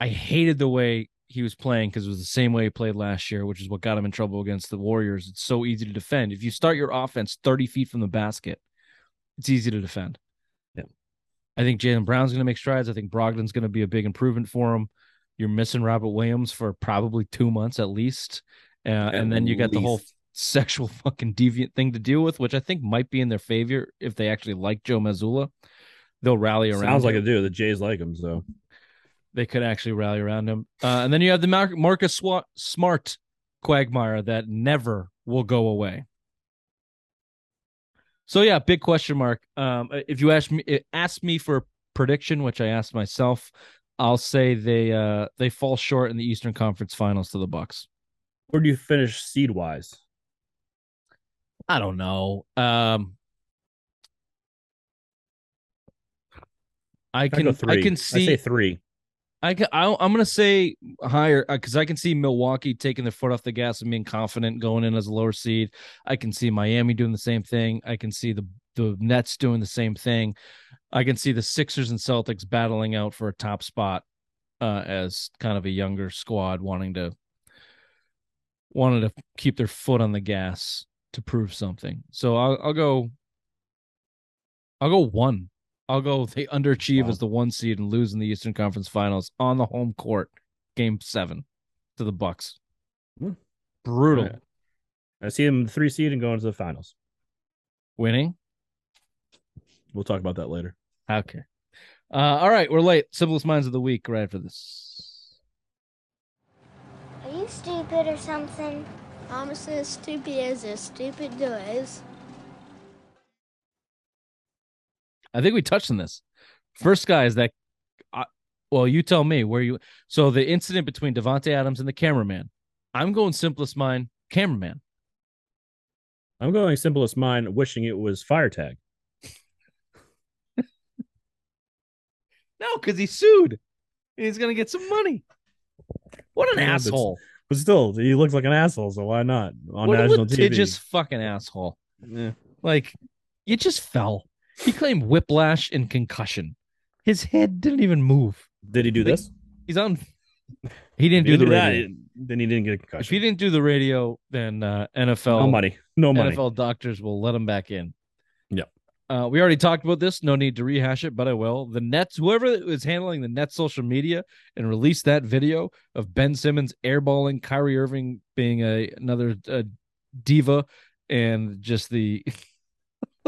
I hated the way he was playing because it was the same way he played last year, which is what got him in trouble against the Warriors. It's so easy to defend. If you start your offense 30 feet from the basket, it's easy to defend. Yeah. I think Jaylen Brown's going to make strides. I think Brogdon's going to be a big improvement for him. You're missing Robert Williams for probably two months at least. Uh, and then you got the whole sexual fucking deviant thing to deal with, which I think might be in their favor if they actually like Joe Mazzulla. They'll rally around. Sounds like it do. The Jays like him, so they could actually rally around him. Uh, and then you have the Mar- Marcus Smart quagmire that never will go away. So yeah, big question mark. Um, if you ask me, ask me for a prediction, which I asked myself, I'll say they uh they fall short in the Eastern Conference Finals to the Bucks. where do you finish seed wise? I don't know. Um, I I can I three. can I see say three. I I, I'm going to say higher because I can see Milwaukee taking their foot off the gas and being confident going in as a lower seed. I can see Miami doing the same thing. I can see the the Nets doing the same thing. I can see the Sixers and Celtics battling out for a top spot uh, as kind of a younger squad wanting to wanted to keep their foot on the gas to prove something. So I'll I'll go I'll go one. I'll go they underachieve Wow. as the one seed and lose in the Eastern Conference Finals on the home court, game seven to the Bucks. Hmm. Brutal All right. I see them three seed and going to the finals. winning. We'll talk about that later. Okay. Uh, all right, we're late. Simplest minds of the week right after this. Are you stupid or something? I'm as stupid as a stupid does. I think we touched on this. First guy is that. Uh, well, you tell me where you. So the incident between Davante Adams and the cameraman. I'm going simplest mind cameraman. I'm going simplest mind, wishing it was fire tag. No, because he sued. And he's gonna get some money. What an Yeah, asshole! But still, he looks like an asshole, so why not on What a national litigious TV? fucking asshole! Yeah. Like, you just fell. He claimed whiplash and concussion. His head didn't even move. Did he do Like, this? He's on. He didn't he do the that, radio. then he didn't get a concussion. If he didn't do the radio, then uh, NFL no money. No money. NFL doctors will let him back in. Yep. Uh, we already talked about this. No need to rehash it, but I will. The Nets, whoever is handling the Nets social media and released that video of Ben Simmons airballing Kyrie Irving being a another uh, diva and just the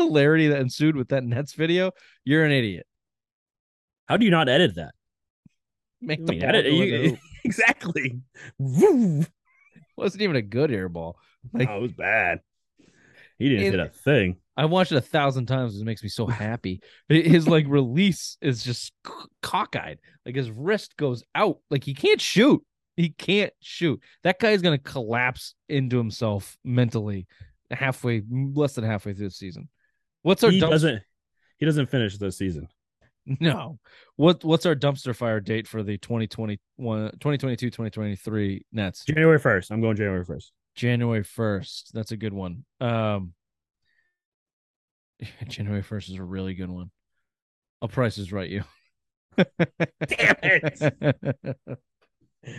hilarity that ensued with that Nets video, you're an idiot. How do you not edit that? Make the edit- you- exactly. Woo. wasn't even a good airball. Like oh, it was bad. He didn't hit a thing. I watched it a thousand times. It makes me so happy. His like release is just cockeyed. Like his wrist goes out. Like he can't shoot. He can't shoot. That guy is gonna collapse into himself mentally halfway, less than halfway through the season. What's our He dumpster? doesn't. He doesn't finish the season. No. What What's our dumpster fire date for the 2021, 2022, 2023 Nets? January first. I'm going January first. January 1st. That's a good one. Um January 1st is a really good one. I'll price is right you. Damn it!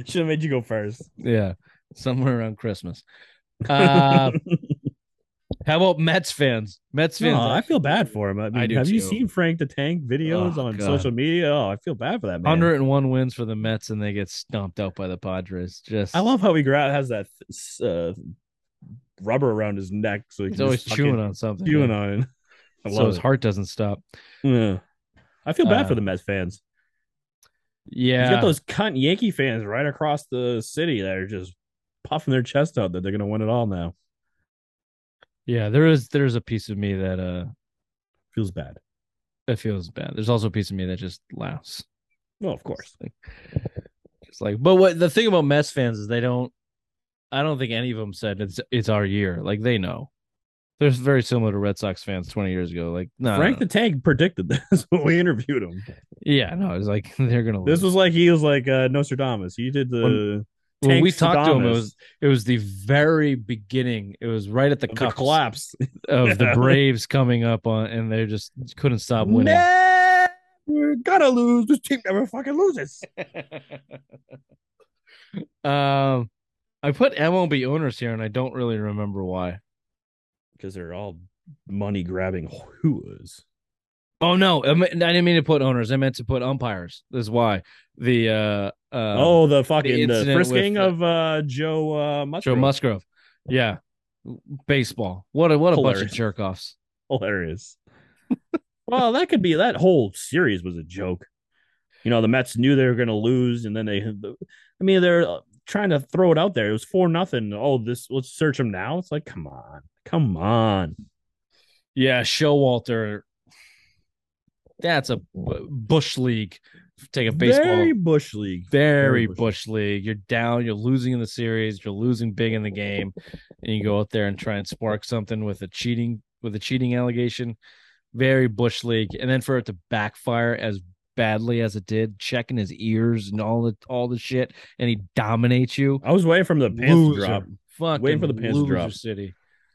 Should have made you go first. yeah. Somewhere around Christmas. Uh How about Mets fans? Mets fans. No, I feel bad for him. I, mean, I do have you seen Frank the Tank videos Oh, on God. social media? Oh, I feel bad for that man. 101 wins for the Mets, and they get stomped out by the Padres. Just I love how he has that uh, rubber around his neck, so he he's can always just chewing on something. chewing yeah. on it. I so his it. heart doesn't stop. Yeah. I feel bad Uh, for the Mets fans. Yeah, You got those cunt Yankee fans right across the city that are just puffing their chest out that they're gonna win it all now. Yeah. There is there's a piece of me that uh Feels bad. that feels bad. There's also a piece of me that just laughs. Well, of course. Like, just like, but what the thing about Mets fans is they don't. I don't think any of them said it's it's our year. Like they know. They're very similar to Red Sox fans 20 years ago. Like no, Frank no, the Tank predicted this when we interviewed him. yeah, no, it's like they're gonna. This lose. was like he was like uh, Nostradamus. He did the when we talked to him. It was it was the very beginning. It was right at the the collapse. of the Braves coming up on, and they just couldn't stop winning. Never gonna lose. This team never fucking loses. um, I put MLB owners here, and I don't really remember why. Because they're all money grabbing whoas. Oh no, I, didn't mean to put owners. I meant to put umpires. That's why the uh, uh oh, the fucking the, with, frisking uh, of uh, Joe uh, Musgrove. Joe Musgrove. Yeah, baseball. What a what a bunch of Hilarious. jerk offs. Hilarious. well, that could be that whole series was a joke. You know, the Mets knew they were going to lose, and then they. I mean, they're uh, trying to throw it out there. It was four nothing. Oh, this let's search them now. It's like, come on, come on. Yeah, Showalter. That's a bush league. Take a baseball. Very bush league. very bush bush league. You're down, you're losing in the series, you're losing big in the game, and you go out there and try and spark something with a cheating with a cheating allegation. Very bush league, and then for it to backfire as badly as it did, checking his ears and all the all the shit, and he dominates you. I was waiting for the pants to drop. Fucking Waiting for the pants to loser drop. City.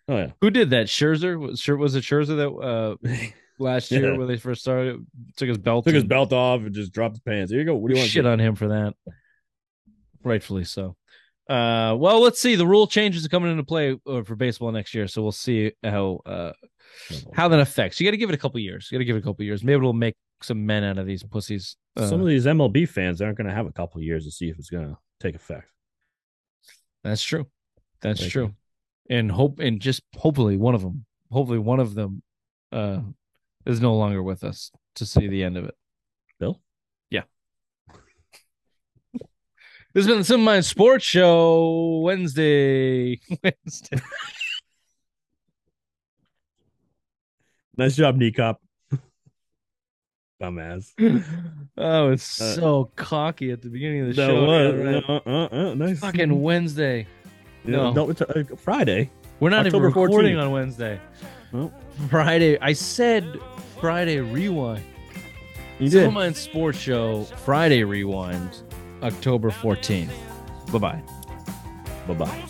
Oh yeah. Who did that? Scherzer was was it Scherzer that uh last year Yeah. when they first started took his belt Took his belt off and just dropped his pants. Here you go. What do you want? shit on him for that. Rightfully so. Uh, well, let's see. The rule changes are coming into play uh, for baseball next year, so we'll see how uh, how that affects. You got to give it a couple years. You got to give it a couple years. Maybe it'll make some men out of these pussies. Uh, Some of these MLB fans aren't going to have a couple years to see if it's going to take effect. that's true. That's Thank true. And hope and just hopefully one of them, hopefully one of them, uh, is no longer with us to see the end of it. Bill? Yeah. this has been the Simple Mind Sports Show Wednesday. Wednesday. Nice job, knee cop. Dumbass. oh, it's Uh, so cocky at the beginning of the show. was right. uh, uh, uh, nice. Fucking Wednesday. Yeah, no. no, it's, uh, Friday. We're not October even recording 14th. on Wednesday. Well. Friday. I said Friday rewind. You did. Mind Sports Show Friday rewind, October 14th. Bye bye. Bye bye.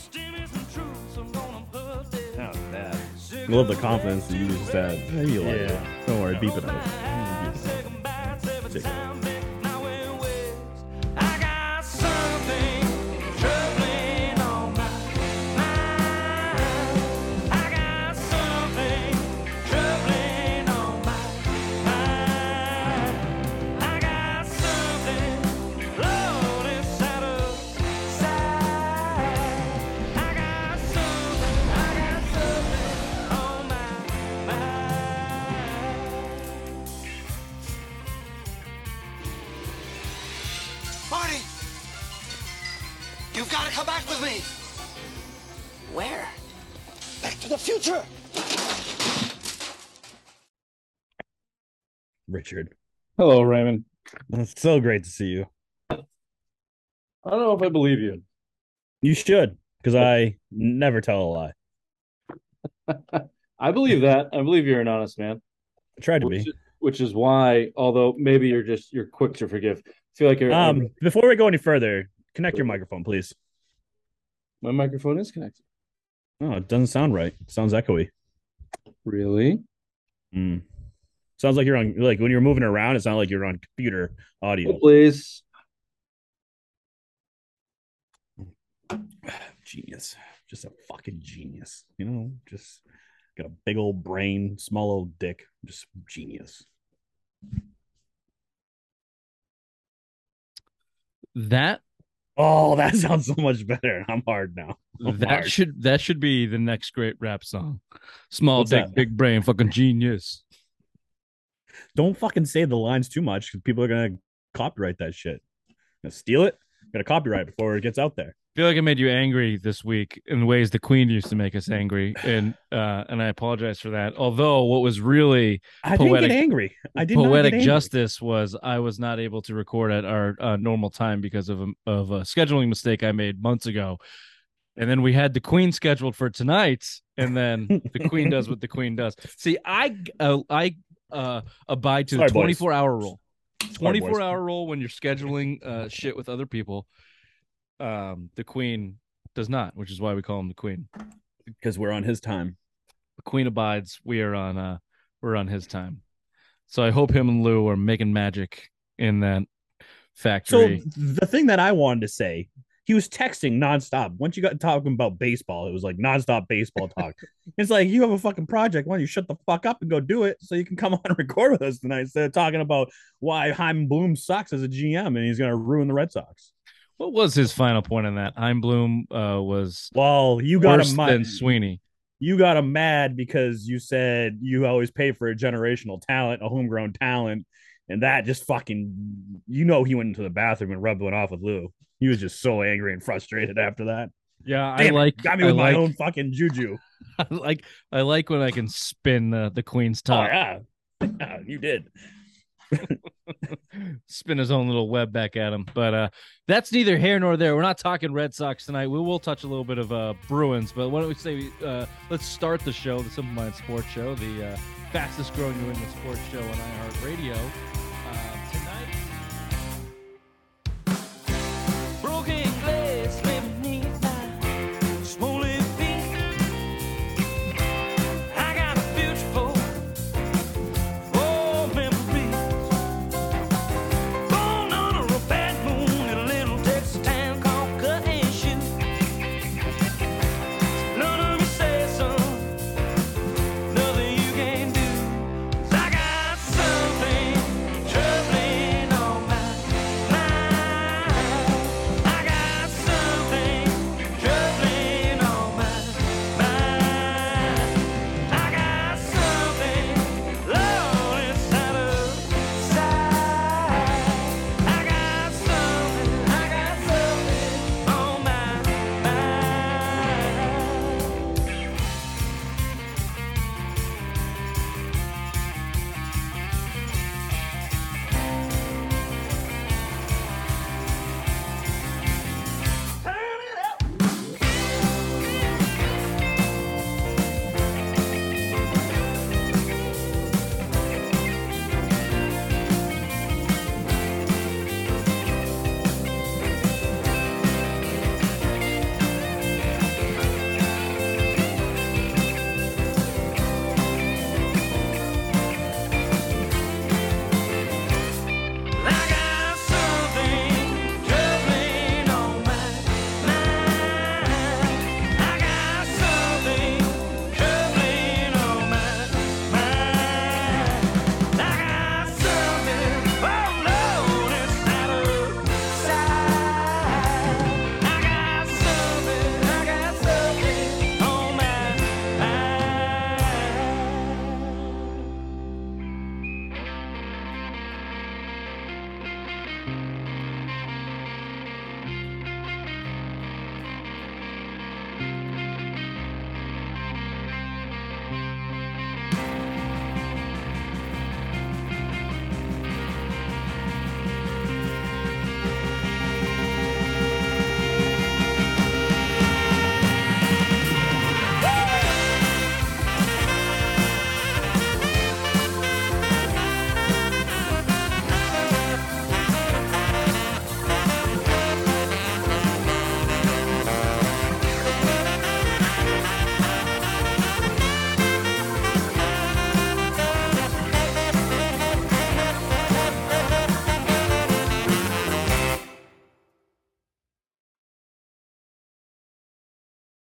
I love the confidence that you just had. Yeah, you like it. Don't worry, beep it out. Take it. The future! Richard. Hello, Raymond. It's so great to see you. I don't know if I believe you. You should, because I never tell a lie. I believe that. I believe you're an honest man. I tried to Which be. is, which is why, although maybe you're just you're quick to forgive. I feel like you're Um, before we go any further, connect your microphone, please. my microphone is connected. Oh, it doesn't sound right. It sounds echoey. Really? Mm. Sounds like you're on like when you're moving around, it sounds like you're on computer audio. Oh, please. Genius. Just a fucking genius. You know, just Got a big old brain, small old dick. Just genius. That Oh, that sounds so much better. I'm hard now. I'm that hard. should that should be the next great rap song. Small What's dick, that? big brain, fucking genius. Don't fucking say the lines too much because people are gonna copyright that shit. Gonna steal it. Gonna copyright before it gets out there. I feel like I made you angry this week in ways the Queen used to make us angry, and uh, and I apologize for that. Although what was really I Poetic- get angry. I did poetic justice was I was not able to record at our uh, normal time because of a, of a scheduling mistake I made months ago, and then we had the Queen scheduled for tonight, and then the Queen does what the Queen does. See, I uh, I uh, abide to Sorry, the twenty four hour rule. Sorry, 24 hour rule when you're scheduling uh, shit with other people. Um, the queen does not, which is why we call him the queen. because we're on his time. The queen abides. We are on uh we're on his time. So I hope him and Lou are making magic in that factory. So the thing that I wanted to say, he was texting nonstop. Once you got talking about baseball, it was like nonstop baseball talk. it's like you have a fucking project. Why don't you shut the fuck up and go do it so you can come on and record with us tonight instead of talking about why Chaim Bloom sucks as a GM and he's gonna ruin the Red Sox. What was his final point on that? Chaim Bloom uh was Well, you got worse him than mad. Sweeney. You got him mad because you said you always pay for a generational talent, a homegrown talent, and that just fucking you know he went into the bathroom and rubbed one off with Lou. He was just so angry and frustrated after that. Yeah, I Damn it, like got me I with my own fucking juju. I like I like when I can spin the, the queen's Oh top. yeah. Yeah, you did. spin his own little web back at him. But uh, that's neither here nor there. We're not talking Red Sox tonight. We will touch a little bit of uh, Bruins, but why don't we say uh, let's start the show, the Simple Mind Sports Show, the uh, fastest growing New England sports show on iHeartRadio.